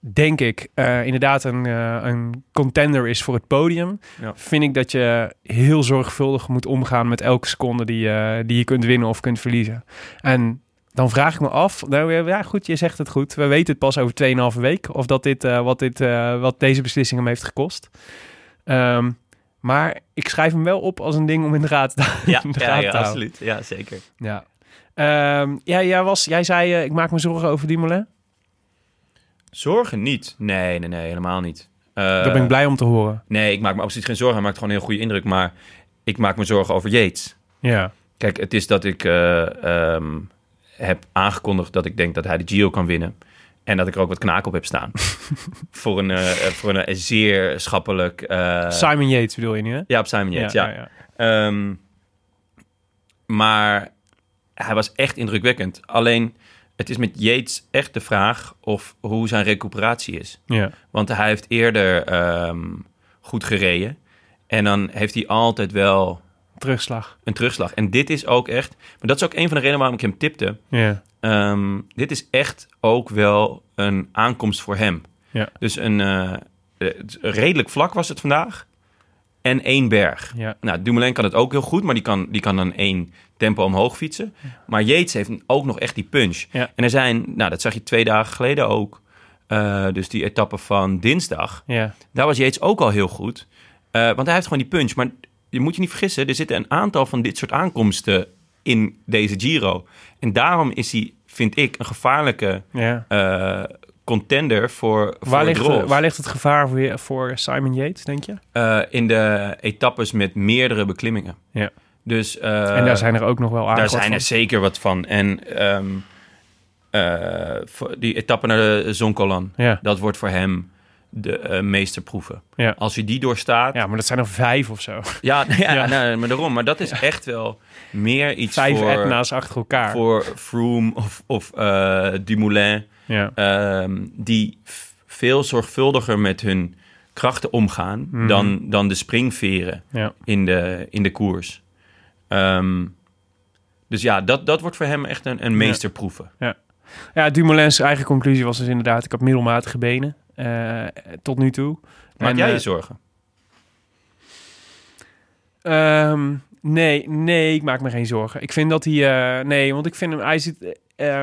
Speaker 2: denk ik, inderdaad een, een contender is voor het podium.
Speaker 5: Ja.
Speaker 2: Vind ik dat je heel zorgvuldig moet omgaan met elke seconde die, die je kunt winnen of kunt verliezen. En dan vraag ik me af, nou ja goed, je zegt het goed. We weten het pas over 2,5 week of dat dit, eh, wat, dit, eh, wat deze beslissing hem heeft gekost. Ehm, maar ik schrijf hem wel op als een ding om in de raad te, (laughs)
Speaker 5: Ja,
Speaker 2: de
Speaker 5: ja,
Speaker 2: gaten
Speaker 5: ja
Speaker 2: te houden.
Speaker 5: absoluut. Ja, zeker.
Speaker 2: Ja. Ehm, ja, jij, was, jij zei, eh, ik maak me zorgen over Dumoulin.
Speaker 5: Zorgen niet. Nee, nee, nee, helemaal niet.
Speaker 2: Daar ben ik blij om te horen.
Speaker 5: Nee, ik maak me absoluut geen zorgen. Hij maakt gewoon een heel goede indruk. Maar ik maak me zorgen over Yates.
Speaker 2: Ja.
Speaker 5: Kijk, het is dat ik eh, ehm, heb aangekondigd dat ik denk dat hij de Giro kan winnen. En dat ik er ook wat knaak op heb staan. (laughs) voor een, eh, voor een zeer schappelijk... eh,
Speaker 2: Simon Yates bedoel je nu, hè?
Speaker 5: ja, op Simon Yates, ja.
Speaker 2: ja.
Speaker 5: Ehm, maar hij was echt indrukwekkend. Alleen, het is met Yates echt de vraag of hoe zijn recuperatie is.
Speaker 2: ja.
Speaker 5: Want hij heeft eerder ehm, goed gereden. En dan heeft hij altijd wel
Speaker 2: Terugslag.
Speaker 5: een terugslag. En dit is ook echt... Maar dat is ook een van de redenen waarom ik hem tipte.
Speaker 2: Ja.
Speaker 5: Ehm, dit is echt ook wel een aankomst voor hem.
Speaker 2: Ja.
Speaker 5: Dus een eh, het- redelijk vlak was het vandaag. En één berg.
Speaker 2: Ja.
Speaker 5: Nou, Dumoulin kan het ook heel goed, maar die kan, die kan dan één tempo omhoog fietsen. Maar Yates heeft ook nog echt die punch.
Speaker 2: Ja.
Speaker 5: En er zijn, nou dat zag je twee dagen geleden ook. eh, dus die etappe van dinsdag.
Speaker 2: Ja.
Speaker 5: Daar was Yates ook al heel goed. Eh, want hij heeft gewoon die punch. Maar je moet je niet vergissen, er zitten een aantal van dit soort aankomsten in deze Giro. En daarom is hij, vind ik, een gevaarlijke
Speaker 2: ja.
Speaker 5: eh, contender voor, voor
Speaker 2: Waar, ligt, waar ligt het gevaar voor, je- voor Simon Yates, denk je?
Speaker 5: Eh, in de etappes met meerdere beklimmingen.
Speaker 2: Ja.
Speaker 5: Dus, eh,
Speaker 2: en daar zijn er ook nog wel
Speaker 5: daar
Speaker 2: aardig
Speaker 5: zijn er zeker wat van. En ehm, eh, die etappe naar de Zonkolan,
Speaker 2: Ja.
Speaker 5: dat wordt voor hem de eh, meeste proeven.
Speaker 2: Ja.
Speaker 5: Als hij die doorstaat,
Speaker 2: ja, maar dat zijn er vijf of zo.
Speaker 5: Ja, ja, (laughs)
Speaker 2: Ja.
Speaker 5: nee, maar daarom. Maar dat is echt wel meer iets
Speaker 2: Vijf
Speaker 5: voor,
Speaker 2: Etna's achter elkaar.
Speaker 5: voor Froome of, of eh, Dumoulin.
Speaker 2: Ja.
Speaker 5: ehm, die veel zorgvuldiger met hun krachten omgaan
Speaker 2: Mhm.
Speaker 5: dan, dan de springveren
Speaker 2: Ja.
Speaker 5: in de, in de koers. Ehm, dus ja, dat, dat wordt voor hem echt een, een meesterproeven.
Speaker 2: ja, Dumoulin's eigen conclusie was dus inderdaad... ik had middelmatige benen eh, tot nu toe.
Speaker 5: Maak
Speaker 2: En,
Speaker 5: jij je
Speaker 2: eh,
Speaker 5: zorgen?
Speaker 2: Ehm, nee, nee, ik maak me geen zorgen. Ik vind dat hij... eh, nee, want ik vind hem... Hij zit,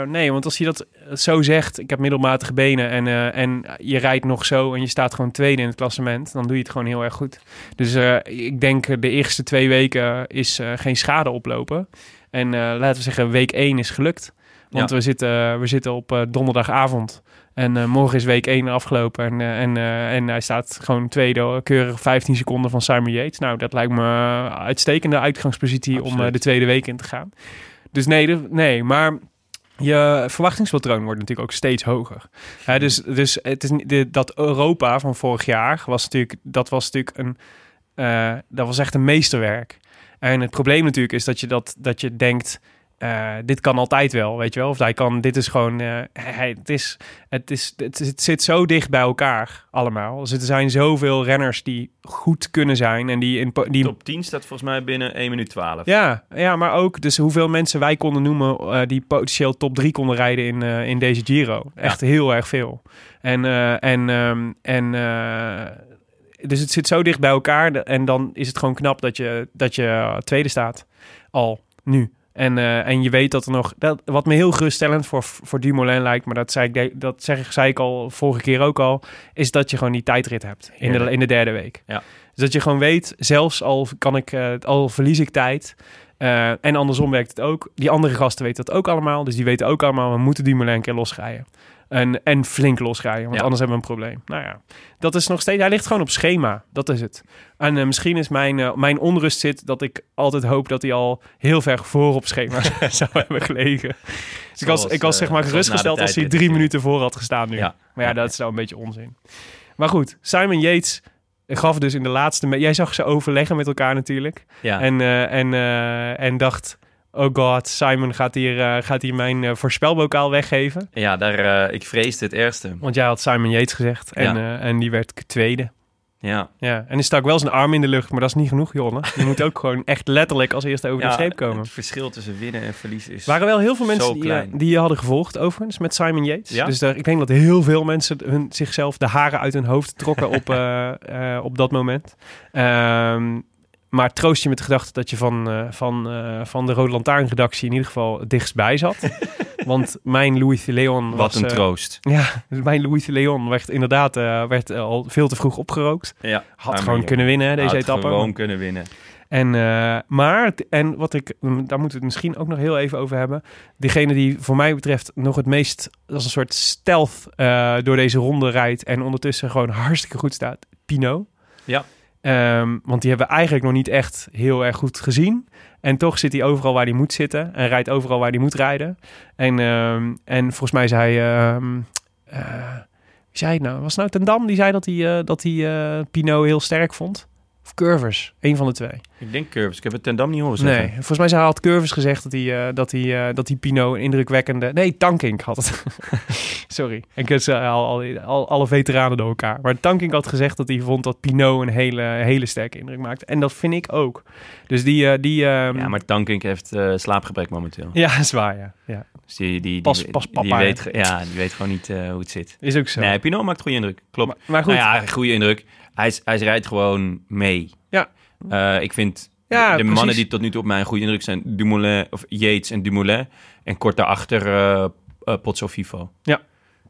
Speaker 2: nee, want als je dat zo zegt, ik heb middelmatige benen en, en je rijdt nog zo en je staat gewoon tweede in het klassement, dan doe je het gewoon heel erg goed. Dus ik denk de eerste twee weken is geen schade oplopen. En laten we zeggen, week 1 is gelukt. Want
Speaker 5: Ja.
Speaker 2: we, zitten, we zitten op donderdagavond. En eh, morgen is week 1 afgelopen. En, eh, en, eh, en hij staat gewoon tweede, keurig 15 seconden van Simon Yates. Nou, dat lijkt me een uitstekende uitgangspositie om de tweede week in te gaan. Dus nee, de- nee, maar je verwachtingspatroon wordt natuurlijk ook steeds hoger. Hè, dus, dus het is de, dat Europa van vorig jaar was natuurlijk, dat was natuurlijk een, dat was echt een meesterwerk. En het probleem natuurlijk is dat je dat, dat je denkt, eh, dit kan altijd wel, weet je wel? Of hij kan, dit is gewoon, eh, hij, het, is, het, is, het, het zit zo dicht bij elkaar allemaal. Dus er zijn zoveel renners die goed kunnen zijn en die in, die
Speaker 5: Top 10 staat volgens mij binnen 1 minuut 12.
Speaker 2: ja, ja, maar ook dus hoeveel mensen wij konden noemen eh, die potentieel top 3 konden rijden in, in deze Giro. Echt heel erg veel. En, en, ehm, en dus het zit zo dicht bij elkaar. En dan is het gewoon knap dat je, dat je tweede staat. Al nu. En, eh, en je weet dat er nog... Dat, wat me heel geruststellend voor, voor Dumoulin lijkt... maar dat zei, ik, dat zeg, zei ik al vorige keer ook al... is dat je gewoon die tijdrit hebt in de, in de derde week.
Speaker 5: Ja.
Speaker 2: Dus dat je gewoon weet, zelfs al, kan ik, eh, al verlies ik tijd... eh, en andersom werkt het ook. Die andere gasten weten dat ook allemaal. Dus die weten ook allemaal, we moeten Dumoulin een keer losrijden. En, en flink losrijden, want
Speaker 5: Ja.
Speaker 2: anders hebben we een probleem. Nou ja, dat is nog steeds... Hij ligt gewoon op schema, dat is het. En eh, misschien is mijn, eh, mijn onrust zit dat ik altijd hoop dat hij al heel ver voor op schema (laughs) zou hebben gelegen. Dus ik was, ik was
Speaker 5: eh,
Speaker 2: zeg maar
Speaker 5: na de
Speaker 2: gerustgesteld als hij drie minuten voor had gestaan nu.
Speaker 5: Ja.
Speaker 2: Maar ja, dat is nou een beetje onzin. Maar goed, Simon Yates gaf dus in de laatste... Jij zag ze overleggen met elkaar natuurlijk.
Speaker 5: Ja.
Speaker 2: En, eh, en, eh, en dacht... Oh god, Simon gaat hier, eh, gaat hier mijn eh, voorspelbokaal weggeven.
Speaker 5: ja, daar, eh, ik vreesde het ergste.
Speaker 2: Want jij had Simon Yates gezegd. En,
Speaker 5: Ja.
Speaker 2: en die werd tweede.
Speaker 5: Ja.
Speaker 2: Ja, en hij stak wel zijn arm in de lucht, maar dat is niet genoeg, Jonne. Je moet ook (laughs) gewoon echt letterlijk als eerste over de
Speaker 5: ja,
Speaker 2: streep komen.
Speaker 5: Het verschil tussen winnen en verliezen is...
Speaker 2: Waren wel heel veel mensen die, die je hadden gevolgd, overigens, met Simon Yates.
Speaker 5: Ja?
Speaker 2: Dus daar, ik denk dat heel veel mensen hun, zichzelf de haren uit hun hoofd trokken op, (laughs) op dat moment. Ehm, maar troost je met de gedachte dat je van, eh, van, eh, van de Rode Lantaarn-redactie in ieder geval het dichtstbij zat. (laughs) Want mijn Louis de Leon
Speaker 5: Wat
Speaker 2: was...
Speaker 5: een
Speaker 2: eh,
Speaker 5: troost.
Speaker 2: ja, mijn Louis de Leon werd inderdaad eh, werd, al veel te vroeg opgerookt.
Speaker 5: Ja,
Speaker 2: Had gewoon
Speaker 5: jongen.
Speaker 2: kunnen winnen, deze
Speaker 5: Had
Speaker 2: etappe.
Speaker 5: gewoon kunnen winnen.
Speaker 2: En, eh, maar, en wat ik, daar moeten we het misschien ook nog heel even over hebben. Degene die voor mij betreft nog het meest als een soort stealth eh, door deze ronde rijdt. En ondertussen gewoon hartstikke goed staat. Pino.
Speaker 5: Ja.
Speaker 2: Ehm, want die hebben we eigenlijk nog niet echt heel erg goed gezien. En toch zit hij overal waar hij moet zitten. En rijdt overal waar hij moet rijden. En, ehm, en volgens mij zei... ehm eh, wie zei het nou? Was het nou Ten Dam? Die zei dat hij, eh, dat hij eh, Pino heel sterk vond. Of Curvers. Een van de twee.
Speaker 5: Ik denk Curves. Ik heb het ten Dam niet horen zeggen.
Speaker 2: Nee, volgens mij zei- had Curvers gezegd dat hij, eh, dat hij, eh, dat hij Pino een indrukwekkende... Nee, Tankink had het. (laughs) Sorry. Ik heb ze al, al, al- alle veteranen door elkaar. Maar Tankink had gezegd dat hij vond dat Pino een hele, hele sterke indruk maakte. En dat vind ik ook. Dus die... eh, die ehm,
Speaker 5: Ja, maar Tankink heeft slaapgebrek momenteel.
Speaker 2: Ja, (laughs) is waar, ja. ja.
Speaker 5: Dus die, die, die,
Speaker 2: Pas-
Speaker 5: die,
Speaker 2: pas
Speaker 5: die
Speaker 2: papa,
Speaker 5: weet,
Speaker 2: hè?
Speaker 5: ge- ja, die weet gewoon niet hoe het zit.
Speaker 2: Is ook zo.
Speaker 5: Nee, Pinot maakt goede indruk. Klopt.
Speaker 2: maar, maar goed.
Speaker 5: Nou ja, goede indruk. Hij, rijdt gewoon mee.
Speaker 2: Ja.
Speaker 5: Eh, ik vind
Speaker 2: Ja,
Speaker 5: de,
Speaker 2: precies.
Speaker 5: mannen die tot nu toe op mij een goede indruk zijn... Dumoulin, of Yates en Dumoulin. En kort daarachter eh eh, Potso Vivo.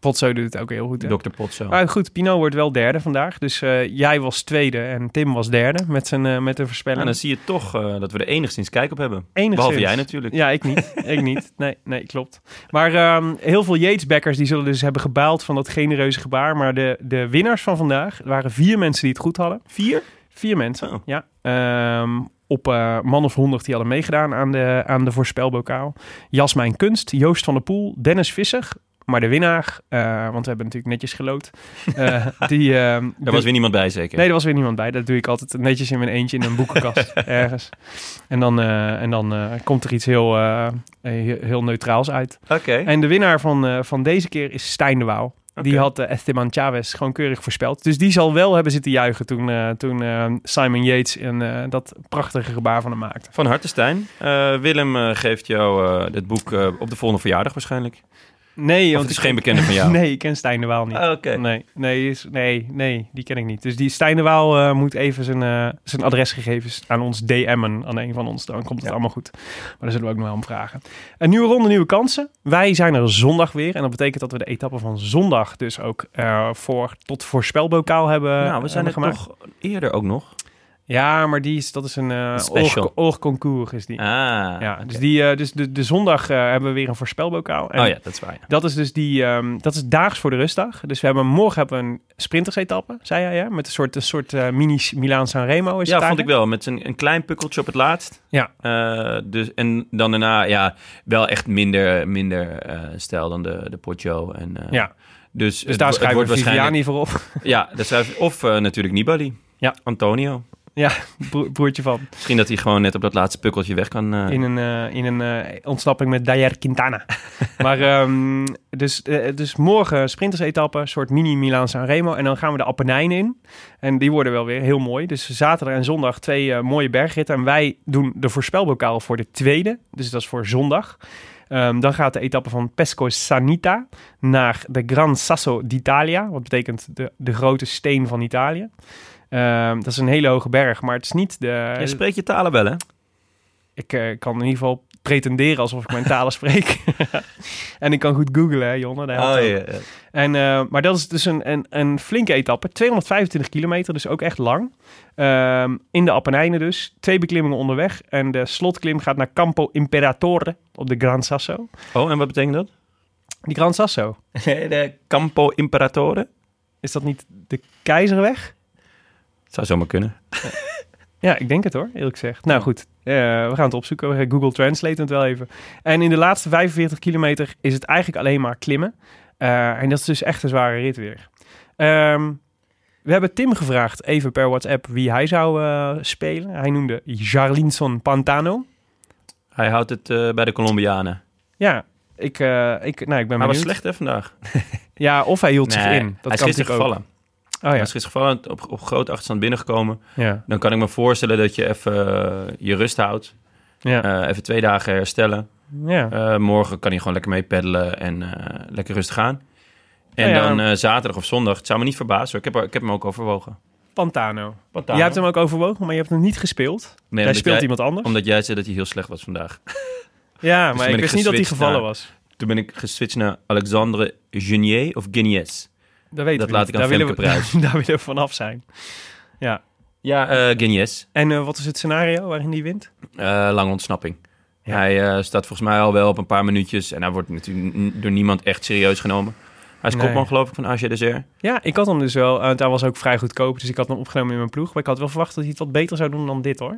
Speaker 2: Potso doet het ook heel goed. hè?
Speaker 5: Dr. Potso.
Speaker 2: Maar goed, Pino wordt wel derde vandaag. Dus eh, jij was tweede en Tim was derde met, zijn, eh, met de voorspelling.
Speaker 5: En dan zie je toch eh, dat we er enigszins kijk op hebben.
Speaker 2: Enigszins.
Speaker 5: Behalve jij natuurlijk.
Speaker 2: Ja, ik niet. (laughs) ik niet. Nee, nee, klopt. Maar ehm, heel veel Yates-backers die zullen dus hebben gebaald van dat genereuze gebaar. Maar de, de winnaars van vandaag waren vier mensen die het goed hadden.
Speaker 5: Vier?
Speaker 2: Vier mensen,
Speaker 5: Oh.
Speaker 2: ja. Ehm, op man of honderd die hadden meegedaan aan de, aan de voorspelbokaal. Jasmijn Kunst, Joost van der Poel, Dennis Visser. Maar de winnaar, eh, want we hebben natuurlijk netjes geloot. eh, (laughs) die, ehm,
Speaker 5: Er was weer niemand bij zeker?
Speaker 2: Nee, er was weer niemand bij. Dat doe ik altijd netjes in mijn eentje in een boekenkast (laughs) ergens. En dan, eh, en dan eh, komt er iets heel, eh, heel, neutraals uit.
Speaker 5: Oké.
Speaker 2: En de winnaar van, eh, van deze keer is Stijn de Wouw. Die had eh, Esteban Chavez gewoon keurig voorspeld. Dus die zal wel hebben zitten juichen toen, eh, toen eh, Simon Yates eh, dat prachtige gebaar van hem maakte.
Speaker 5: Van harte Stijn. Eh, Willem eh, geeft jou eh, het boek eh, op de volgende verjaardag waarschijnlijk.
Speaker 2: Nee,
Speaker 5: Of
Speaker 2: want
Speaker 5: het is
Speaker 2: ik-
Speaker 5: geen bekende van jou? (laughs)
Speaker 2: Nee, ik ken Stijn de Waal niet.
Speaker 5: Ah, Oké.
Speaker 2: Nee, nee, is, nee, nee, die ken ik niet. Dus die Stijn de Waal eh, moet even zijn, eh, zijn adresgegevens aan ons DM'en, aan een van ons. Dan komt het
Speaker 5: Ja.
Speaker 2: allemaal goed. Maar daar zullen we ook nog wel om vragen. Een nieuwe ronde, nieuwe kansen. Wij zijn er zondag weer. En dat betekent dat we de etappe van zondag dus ook eh, voor, tot voorspelbokaal hebben
Speaker 5: nou, we zijn er
Speaker 2: gemaakt.
Speaker 5: toch eerder ook nog.
Speaker 2: Ja, maar die is, dat is een oog- oogconcours is die.
Speaker 5: Ah,
Speaker 2: ja, dus, die, eh, dus de, de zondag eh, hebben we weer een voorspelbokaal. En
Speaker 5: Oh ja, dat is waar. ja.
Speaker 2: Dat is dus die, ehm, dat is daags voor de rustdag. Dus we hebben morgen hebben we een sprintersetappe, zei jij, ja? Met een soort, een soort mini Milaan San Remo. Is
Speaker 5: Ja,
Speaker 2: het
Speaker 5: vond ik wel. Met een, een klein pukkeltje op het laatst.
Speaker 2: Ja.
Speaker 5: Dus, en dan daarna, ja, wel echt minder, minder stijl dan de, de Poggio. En,
Speaker 2: Ja.
Speaker 5: Dus,
Speaker 2: Dus daar schrijven we. Viviani voor op.
Speaker 5: Ja, daar of natuurlijk Nibali.
Speaker 2: Ja.
Speaker 5: Antonio.
Speaker 2: Ja, bro- broertje van.
Speaker 5: Misschien dat hij gewoon net op dat laatste pukkeltje weg kan. eh,
Speaker 2: In een, eh, in een eh, ontsnapping met Dayer Quintana. (laughs) maar ehm, dus, dus morgen sprintersetappe, een soort mini Milaan San Remo. En dan gaan we de Appenijnen in. En die worden wel weer heel mooi. Dus zaterdag en zondag twee mooie bergritten. En wij doen de voorspelbokaal voor de tweede. Dus dat is voor zondag. Ehm, dan gaat de etappe van Pesco Sanita naar de Gran Sasso d'Italia. Wat betekent de, de grote steen van Italië. Ehm, dat is een hele hoge berg, maar het is niet de...
Speaker 5: Je spreekt je talen wel, hè?
Speaker 2: Ik eh, kan in ieder geval pretenderen alsof ik mijn talen spreek. (laughs) en ik kan goed googlen, hè, Jonne. dat helpt ook. En, eh, maar dat is dus een, een, een flinke etappe. 225 kilometer, dus ook echt lang. Ehm, in de Appenijnen dus. Twee beklimmingen onderweg. En de slotklim gaat naar Campo Imperatore op de Gran Sasso.
Speaker 5: Oh, en wat betekent dat?
Speaker 2: Die Gran Sasso, (laughs)
Speaker 5: de Campo Imperatore.
Speaker 2: is dat niet de Keizerweg?
Speaker 5: Zou zomaar kunnen. (laughs)
Speaker 2: Ja, ik denk het hoor, eerlijk gezegd. Nou goed, eh, we gaan het opzoeken. We gaan Google Translate het wel even. En in de laatste 45 kilometer is het eigenlijk alleen maar klimmen. Eh, en dat is dus echt een zware rit weer. Ehm, we hebben Tim gevraagd, even per WhatsApp, wie hij zou eh, spelen. Hij noemde Jarlinson Pantano.
Speaker 5: Hij houdt het eh, bij de Colombianen.
Speaker 2: Ja, ik, eh, ik, nou, ik ben
Speaker 5: Hij was slecht, hè, vandaag? (laughs)
Speaker 2: Ja, of hij hield zich in. Dat
Speaker 5: hij is
Speaker 2: kan
Speaker 5: gisteren
Speaker 2: natuurlijk ook.
Speaker 5: gevallen.
Speaker 2: Oh ja,
Speaker 5: gisteren gevallen, op, op grote achterstand binnengekomen.
Speaker 2: ja,
Speaker 5: Dan kan ik me voorstellen dat je even eh, je rust houdt.
Speaker 2: ja.
Speaker 5: Eh, even twee dagen herstellen.
Speaker 2: ja.
Speaker 5: Eh, morgen kan hij gewoon lekker mee peddelen en lekker rustig gaan. En
Speaker 2: Ja, ja.
Speaker 5: dan zaterdag of zondag, het zou me niet verbazen. Ik heb, ik heb hem ook overwogen.
Speaker 2: Pantano.
Speaker 5: Pantano.
Speaker 2: Jij hebt hem ook overwogen, maar je hebt hem niet gespeeld.
Speaker 5: Nee,
Speaker 2: Hij speelt
Speaker 5: jij-
Speaker 2: iemand anders.
Speaker 5: Omdat jij zei dat hij heel slecht was vandaag. (laughs)
Speaker 2: Ja,
Speaker 5: Dus
Speaker 2: maar
Speaker 5: ben
Speaker 2: ik
Speaker 5: ik
Speaker 2: wist niet dat hij gevallen
Speaker 5: naar-
Speaker 2: was.
Speaker 5: Toen ben ik geswitcht naar Alexandre Genier of Guinness.
Speaker 2: Dat,
Speaker 5: laat
Speaker 2: niet.
Speaker 5: ik aan
Speaker 2: daar
Speaker 5: Femke Pruis. (laughs)
Speaker 2: Daar willen we vanaf zijn. Ja.
Speaker 5: Ja, eh Guinness.
Speaker 2: En eh, wat is het scenario waarin die wint?
Speaker 5: Eh, lange ontsnapping.
Speaker 2: Ja.
Speaker 5: Hij staat volgens mij al wel op een paar minuutjes. En hij wordt natuurlijk door niemand echt serieus genomen. Hij is
Speaker 2: Nee.
Speaker 5: kopman geloof ik van AG Desert.
Speaker 2: Ja, ik had hem dus wel. Uh, hij was ook vrij goedkoop, dus ik had hem opgenomen in mijn ploeg. Maar ik had wel verwacht dat hij het wat beter zou doen dan dit hoor.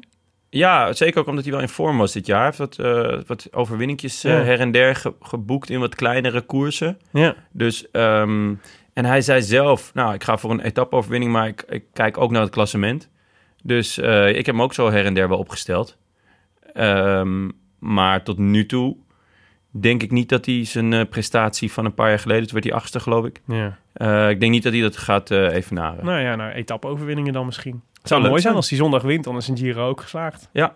Speaker 5: Ja, zeker ook omdat hij wel in vorm was dit jaar. Hij heeft wat, eh, wat overwinningjes
Speaker 2: Ja.
Speaker 5: her en der ge- geboekt in wat kleinere koersen.
Speaker 2: Ja.
Speaker 5: Dus, ehm, en hij zei zelf, nou, ik ga voor een etappe-overwinning, maar ik, ik kijk ook naar het klassement. Dus eh, ik heb hem ook zo her en der wel opgesteld. Ehm, maar tot nu toe denk ik niet dat hij zijn eh, prestatie van een paar jaar geleden, toen werd hij achtste geloof ik.
Speaker 2: ja.
Speaker 5: Eh, ik denk niet dat hij dat gaat evenaren.
Speaker 2: Nou ja, nou, etappe-overwinningen dan misschien. Het zou mooi zijn
Speaker 5: zijn.
Speaker 2: als hij zondag wint, dan is een Giro ook geslaagd.
Speaker 5: Ja.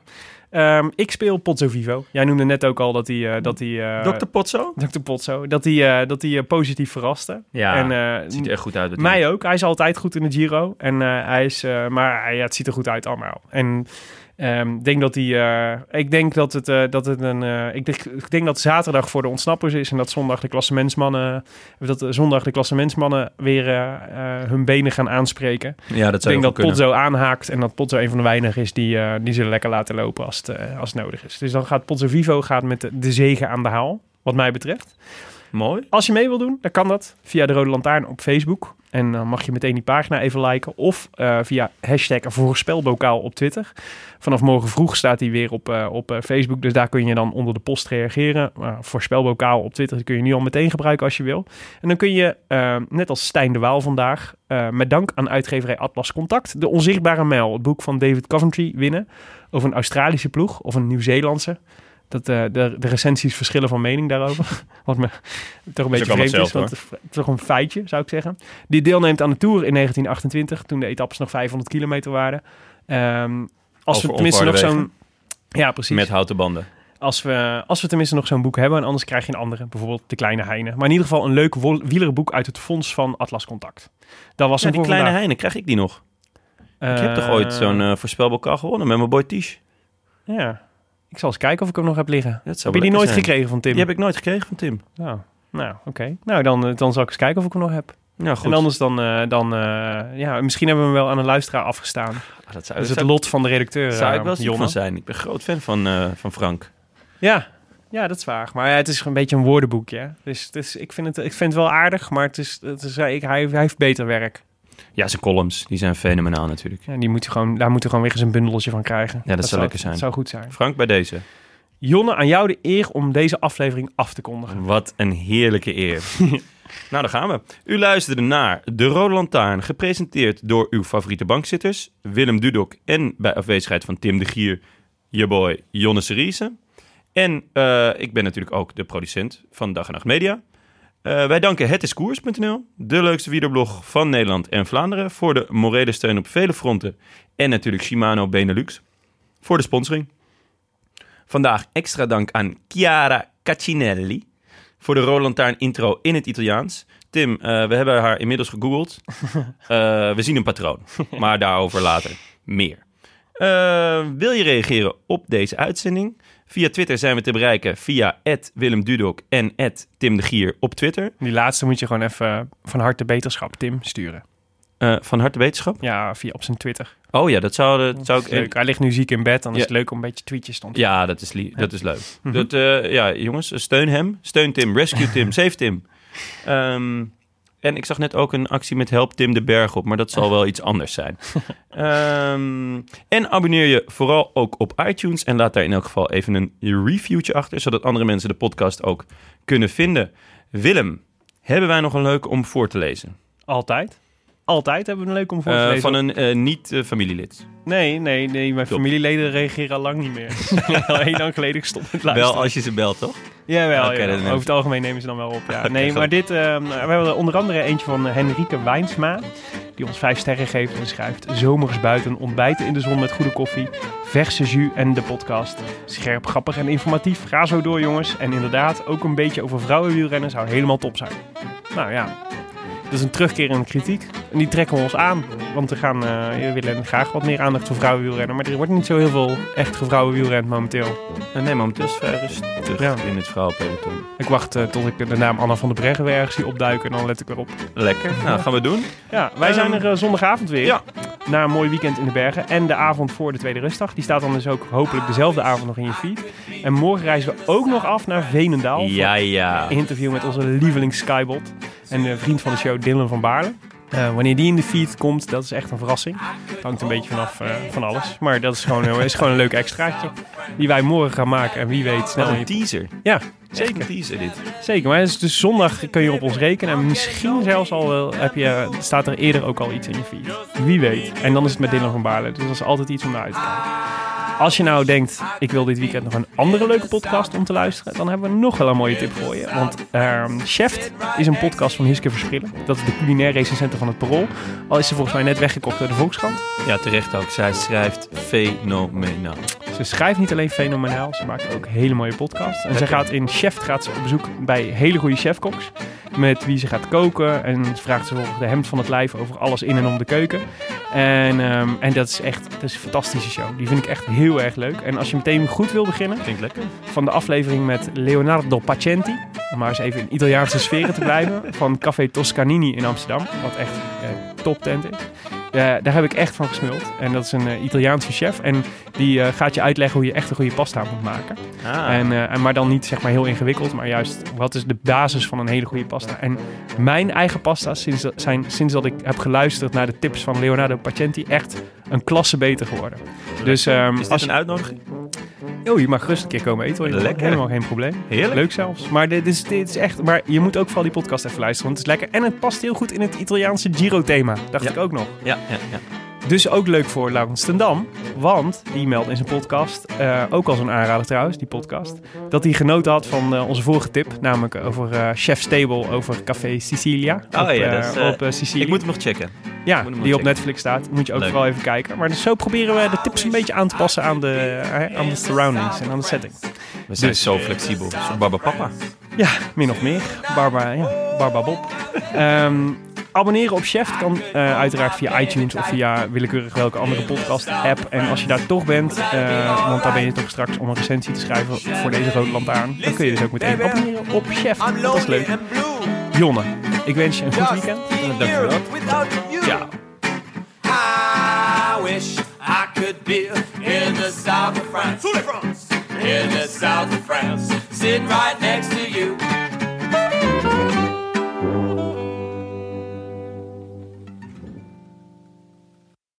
Speaker 2: Ehm, ik speel Pozzo Vivo. Jij noemde net ook al dat hij... eh, dat hij eh,
Speaker 5: Dr. Potso?
Speaker 2: Dr. Pozzo. Dat hij, eh, dat hij positief verraste.
Speaker 5: Ja,
Speaker 2: en, eh,
Speaker 5: het ziet er echt goed uit.
Speaker 2: Mij ook. Hij is altijd goed in de Giro. En eh, hij is, eh, maar ja, het ziet er goed uit allemaal. En ehm, denk dat hij, eh, ik denk dat het, eh, dat het een, eh, ik, denk, ik denk dat zaterdag voor de ontsnappers is en dat zondag de klassementsmannen, dat zondag de klassementsmannen weer hun benen gaan aanspreken.
Speaker 5: Ja, dat
Speaker 2: Ik
Speaker 5: zou
Speaker 2: denk
Speaker 5: wel
Speaker 2: dat. Potzo aanhaakt en dat Potzo een van de weinigen is die, die ze lekker laten lopen als het, als het nodig is. Dus dan gaat Potso Vivo gaat met de, de zegen aan de haal, wat mij betreft.
Speaker 5: Mooi.
Speaker 2: Als je mee wil doen, dan kan dat via de Rode Lantaarn op Facebook. En dan mag je meteen die pagina even liken. Of eh, via hashtag voorspelbokaal op Twitter. Vanaf morgen vroeg staat die weer op, eh, op eh, Facebook. Dus daar kun je dan onder de post reageren. Uh, voorspelbokaal op Twitter kun je nu al meteen gebruiken als je wil. En dan kun je, net als Stijn de Waal vandaag... met dank aan uitgeverij Atlas Contact... De Onzichtbare Mijl, het boek van David Coventry, winnen. Over een Australische ploeg of een Nieuw-Zeelandse. Dat, eh, de, de recensies verschillen van mening daarover. (laughs) Wat me toch een beetje vreemd is. Want het is toch een feitje, zou ik zeggen. Die deelneemt aan de Tour in 1928, toen de etappes nog 500 kilometer waren. Ehm, als
Speaker 5: Over
Speaker 2: we tenminste nog zo'n... Ja, precies.
Speaker 5: Met houten banden.
Speaker 2: Als we, als we tenminste nog zo'n boek hebben. En anders krijg je een andere. Bijvoorbeeld De Kleine Heine. Maar in ieder geval een leuk wielerboek uit het fonds van Atlas Contact. Dat was
Speaker 5: Ja,
Speaker 2: hem
Speaker 5: die kleine
Speaker 2: vandaag.
Speaker 5: Heine, krijg ik die nog? ik heb toch ooit zo'n eh voorspelbokaal gewonnen met mijn boy Tish?
Speaker 2: Ja. Ik zal eens kijken of ik hem nog heb liggen.
Speaker 5: Dat
Speaker 2: Heb je die nooit
Speaker 5: zijn.
Speaker 2: gekregen van Tim?
Speaker 5: Die heb ik nooit gekregen van Tim.
Speaker 2: Nou, nou oké. Nou, dan, eh, dan zal ik eens kijken of ik hem nog heb.
Speaker 5: Ja, goed.
Speaker 2: En anders dan, eh, dan eh, ja, misschien hebben we hem wel aan een luisteraar afgestaan.
Speaker 5: Ah, dat zou,
Speaker 2: Dat is
Speaker 5: dat
Speaker 2: het lot van de redacteur,
Speaker 5: zou ik wel
Speaker 2: Jonne.
Speaker 5: zijn. Ik ben groot fan van, van Frank.
Speaker 2: Ja. ja, dat is waar. Maar ja, het is een beetje een woordenboekje. Dus is, ik, vind het, ik vind het wel aardig, maar het is, het is, ik, hij, hij heeft beter werk.
Speaker 5: Ja, zijn columns, die zijn fenomenaal natuurlijk.
Speaker 2: Ja, die moet je gewoon, daar moet je gewoon weer eens een bundeltje van krijgen.
Speaker 5: Ja, dat zou lekker zijn.
Speaker 2: Dat zou goed zijn.
Speaker 5: Frank, bij deze.
Speaker 2: Jonne, aan jou de eer om deze aflevering af te kondigen.
Speaker 5: Wat een heerlijke eer. (laughs) nou, daar gaan we. U luisterde naar De Rode Lantaarn, gepresenteerd door uw favoriete bankzitters, Willem Dudok en bij afwezigheid van Tim de Gier, je boy Jonne Seriese. En eh, ik ben natuurlijk ook de producent van Dag en Nacht Media. Eh, wij danken hetiskoers.nl, de leukste wielerblog van Nederland en Vlaanderen, voor de morele steun op vele fronten. En natuurlijk Shimano Benelux voor de sponsoring. Vandaag extra dank aan Chiara Caccinelli voor de Roland Lantaarn intro in het Italiaans. Tim, eh, we hebben haar inmiddels gegoogeld. (laughs) Eh, we zien een patroon, maar daarover later meer. Wil je reageren op deze uitzending? Via Twitter zijn we te bereiken via Willem Dudok en Tim de Gier op Twitter.
Speaker 2: Die laatste moet je gewoon even van harte beterschap Tim sturen.
Speaker 5: Eh, van harte wetenschap.
Speaker 2: Ja, via op zijn Twitter.
Speaker 5: Oh ja, dat zou, dat zou ik...
Speaker 2: Leuk. Hij ligt nu ziek in bed, dan is het leuk om een beetje tweetjes te ontvangen.
Speaker 5: Ja, dat is, dat is leuk. dat, eh, ja, jongens, steun hem. Steun Tim. Rescue Tim. (laughs) Save Tim. Ehm, en ik zag net ook een actie met Help Tim de Berg op, maar dat zal wel iets anders zijn. (laughs) Ehm, en abonneer je vooral ook op iTunes en laat daar in elk geval even een reviewtje achter, zodat andere mensen de podcast ook kunnen vinden. Willem, hebben wij nog een leuke om voor te lezen?
Speaker 2: Altijd. Altijd hebben we een leuk om voor te
Speaker 5: Eh,
Speaker 2: lezen.
Speaker 5: van een eh, niet-familielid.
Speaker 2: Nee, nee, nee. Mijn
Speaker 5: Top.
Speaker 2: familieleden reageren al lang niet meer. (laughs) (laughs) al heel lang geleden gestopt met luisteren.
Speaker 5: Wel als je ze belt, toch?
Speaker 2: Jawel,
Speaker 5: ze.
Speaker 2: over het algemeen nemen ze dan wel op. Ja. (laughs) Nee, maar dit, ehm, we hebben er onder andere eentje van Henrike Wijnsma. Die ons vijf sterren geeft en schrijft... Zomers buiten, ontbijten in de zon met goede koffie... verse jus en de podcast. Scherp, grappig en informatief. Ga zo door, jongens. En inderdaad, ook een beetje over vrouwenwielrennen zou helemaal top zijn. Nou ja, dat is een terugkerende kritiek. En die trekken we ons aan. Want we, gaan, eh, we willen graag wat meer aandacht voor vrouwenwielrennen. Maar er wordt niet zo heel veel echt vrouwenwielrennen momenteel.
Speaker 5: Eh, nee, momenteel is het vrij rustig
Speaker 2: Ja.
Speaker 5: in het vrouwenpeloton.
Speaker 2: Ik wacht eh, tot ik de naam Anna van der Breggen weer ergens zie opduiken en dan let ik erop.
Speaker 5: Lekker. Nou, gaan we doen.
Speaker 2: Ja, wij zijn er eh, zondagavond weer.
Speaker 5: Ja.
Speaker 2: Na een mooi weekend in de bergen. En de avond voor de tweede rustdag. Die staat dan dus ook hopelijk dezelfde avond nog in je feed. En morgen reizen we ook nog af naar Veenendaal.
Speaker 5: Ja, ja.
Speaker 2: Voor een interview met onze lievelings Skybot. En de vriend van de show Dylan van Baarle. Eh, wanneer die in de feed komt, dat is echt een verrassing. Het hangt een beetje vanaf eh, van alles. Maar dat is gewoon, eh, is gewoon een leuk extraatje. Die wij morgen gaan maken. En wie weet snel
Speaker 5: Wat
Speaker 2: in
Speaker 5: een teaser.
Speaker 2: Ja,
Speaker 5: Zeker teaser dit.
Speaker 2: Zeker, maar dus, dus zondag kun je op ons rekenen. En misschien zelfs al wel heb je, staat er eerder ook al iets in je feed. Wie weet. En dan is het met Dylan van Baarle. Dus dat is altijd iets om naar uit te kijken. Als je nou denkt, ik wil dit weekend nog een andere leuke podcast om te luisteren, dan hebben we nog wel een mooie tip voor je. Want ehm Chef is een podcast van Hiske Versprillen. Dat is de culinair recensenten van het Parool. Al is ze volgens mij net weggekocht door de Volkskrant.
Speaker 5: Ja, terecht ook. Zij schrijft fenomenaal.
Speaker 2: Ze schrijft niet alleen fenomenaal, ze maakt ook hele mooie podcasts. En ze gaat in Chef gaat ze op bezoek bij hele goede chefkoks. Met wie ze gaat koken. En ze vraagt ze volgens de hemd van het lijf over alles in en om de keuken. En, ehm, en dat is echt dat is een fantastische show. Die vind ik echt heel erg leuk. En als je meteen goed wil beginnen,
Speaker 5: Klinkt lekker.
Speaker 2: van de aflevering met Leonardo Pacenti. Om maar eens even in Italiaanse sferen te blijven. Van Café Toscanini in Amsterdam. Wat echt eh, top tent is. Eh, daar heb ik echt van gesmuld. En dat is een eh, Italiaanse chef. En die eh, gaat je uitleggen hoe je echt een goede pasta moet maken.
Speaker 5: Ah,
Speaker 2: En, en maar dan niet zeg maar heel ingewikkeld. Maar juist wat is de basis van een hele goede pasta. En mijn eigen pasta's sinds, zijn sinds dat ik heb geluisterd naar de tips van Leonardo Pacenti echt een klasse beter geworden. Dus ehm,
Speaker 5: is dit
Speaker 2: als
Speaker 5: een uitnodiging?
Speaker 2: Oh, je mag gerust een keer komen eten hoor.
Speaker 5: Lekker.
Speaker 2: Helemaal geen probleem.
Speaker 5: Heerlijk.
Speaker 2: Leuk zelfs. Maar dit is, dit is echt... Maar je moet ook vooral die podcast even luisteren, want het is lekker. En het past heel goed in het Italiaanse Giro-thema. Dacht
Speaker 5: Ja.
Speaker 2: ik ook nog.
Speaker 5: Ja, ja, ja.
Speaker 2: Dus ook leuk voor Laurens ten Dam, want die meldt in zijn podcast, eh, ook als een aanrader trouwens, die podcast, dat hij genoten had van eh, onze vorige tip, namelijk over eh, Chef's Table over Café Sicilia
Speaker 5: Oh
Speaker 2: op,
Speaker 5: ja, dat is,
Speaker 2: op Sicilië.
Speaker 5: Ik moet hem nog checken.
Speaker 2: ja, die op. Netflix staat, moet je ook
Speaker 5: Leuk.
Speaker 2: vooral even kijken. Maar dus zo proberen we de tips een beetje aan te passen aan de, aan de surroundings en aan de setting.
Speaker 5: We zijn
Speaker 2: Dus-
Speaker 5: zo flexibel. Zo Baba Papa.
Speaker 2: Ja, min of meer. Barba, ja, Barba Bob. (laughs) Ehm, abonneren op Chef kan eh, uiteraard via iTunes of via willekeurig welke andere podcast-app. En als je daar toch bent, eh, want daar ben je toch straks om een recensie te schrijven voor deze rode lantaarn, dan kun je dus ook meteen abonneren op Chef.
Speaker 4: I'm
Speaker 2: Dat is
Speaker 4: lonely
Speaker 2: leuk. Jonne, ik wens je een goed weekend.
Speaker 5: Dankjewel.
Speaker 4: Without you.
Speaker 2: Ja.
Speaker 4: I wish I could be in the south of France. In the south of France. Sitting right next to you.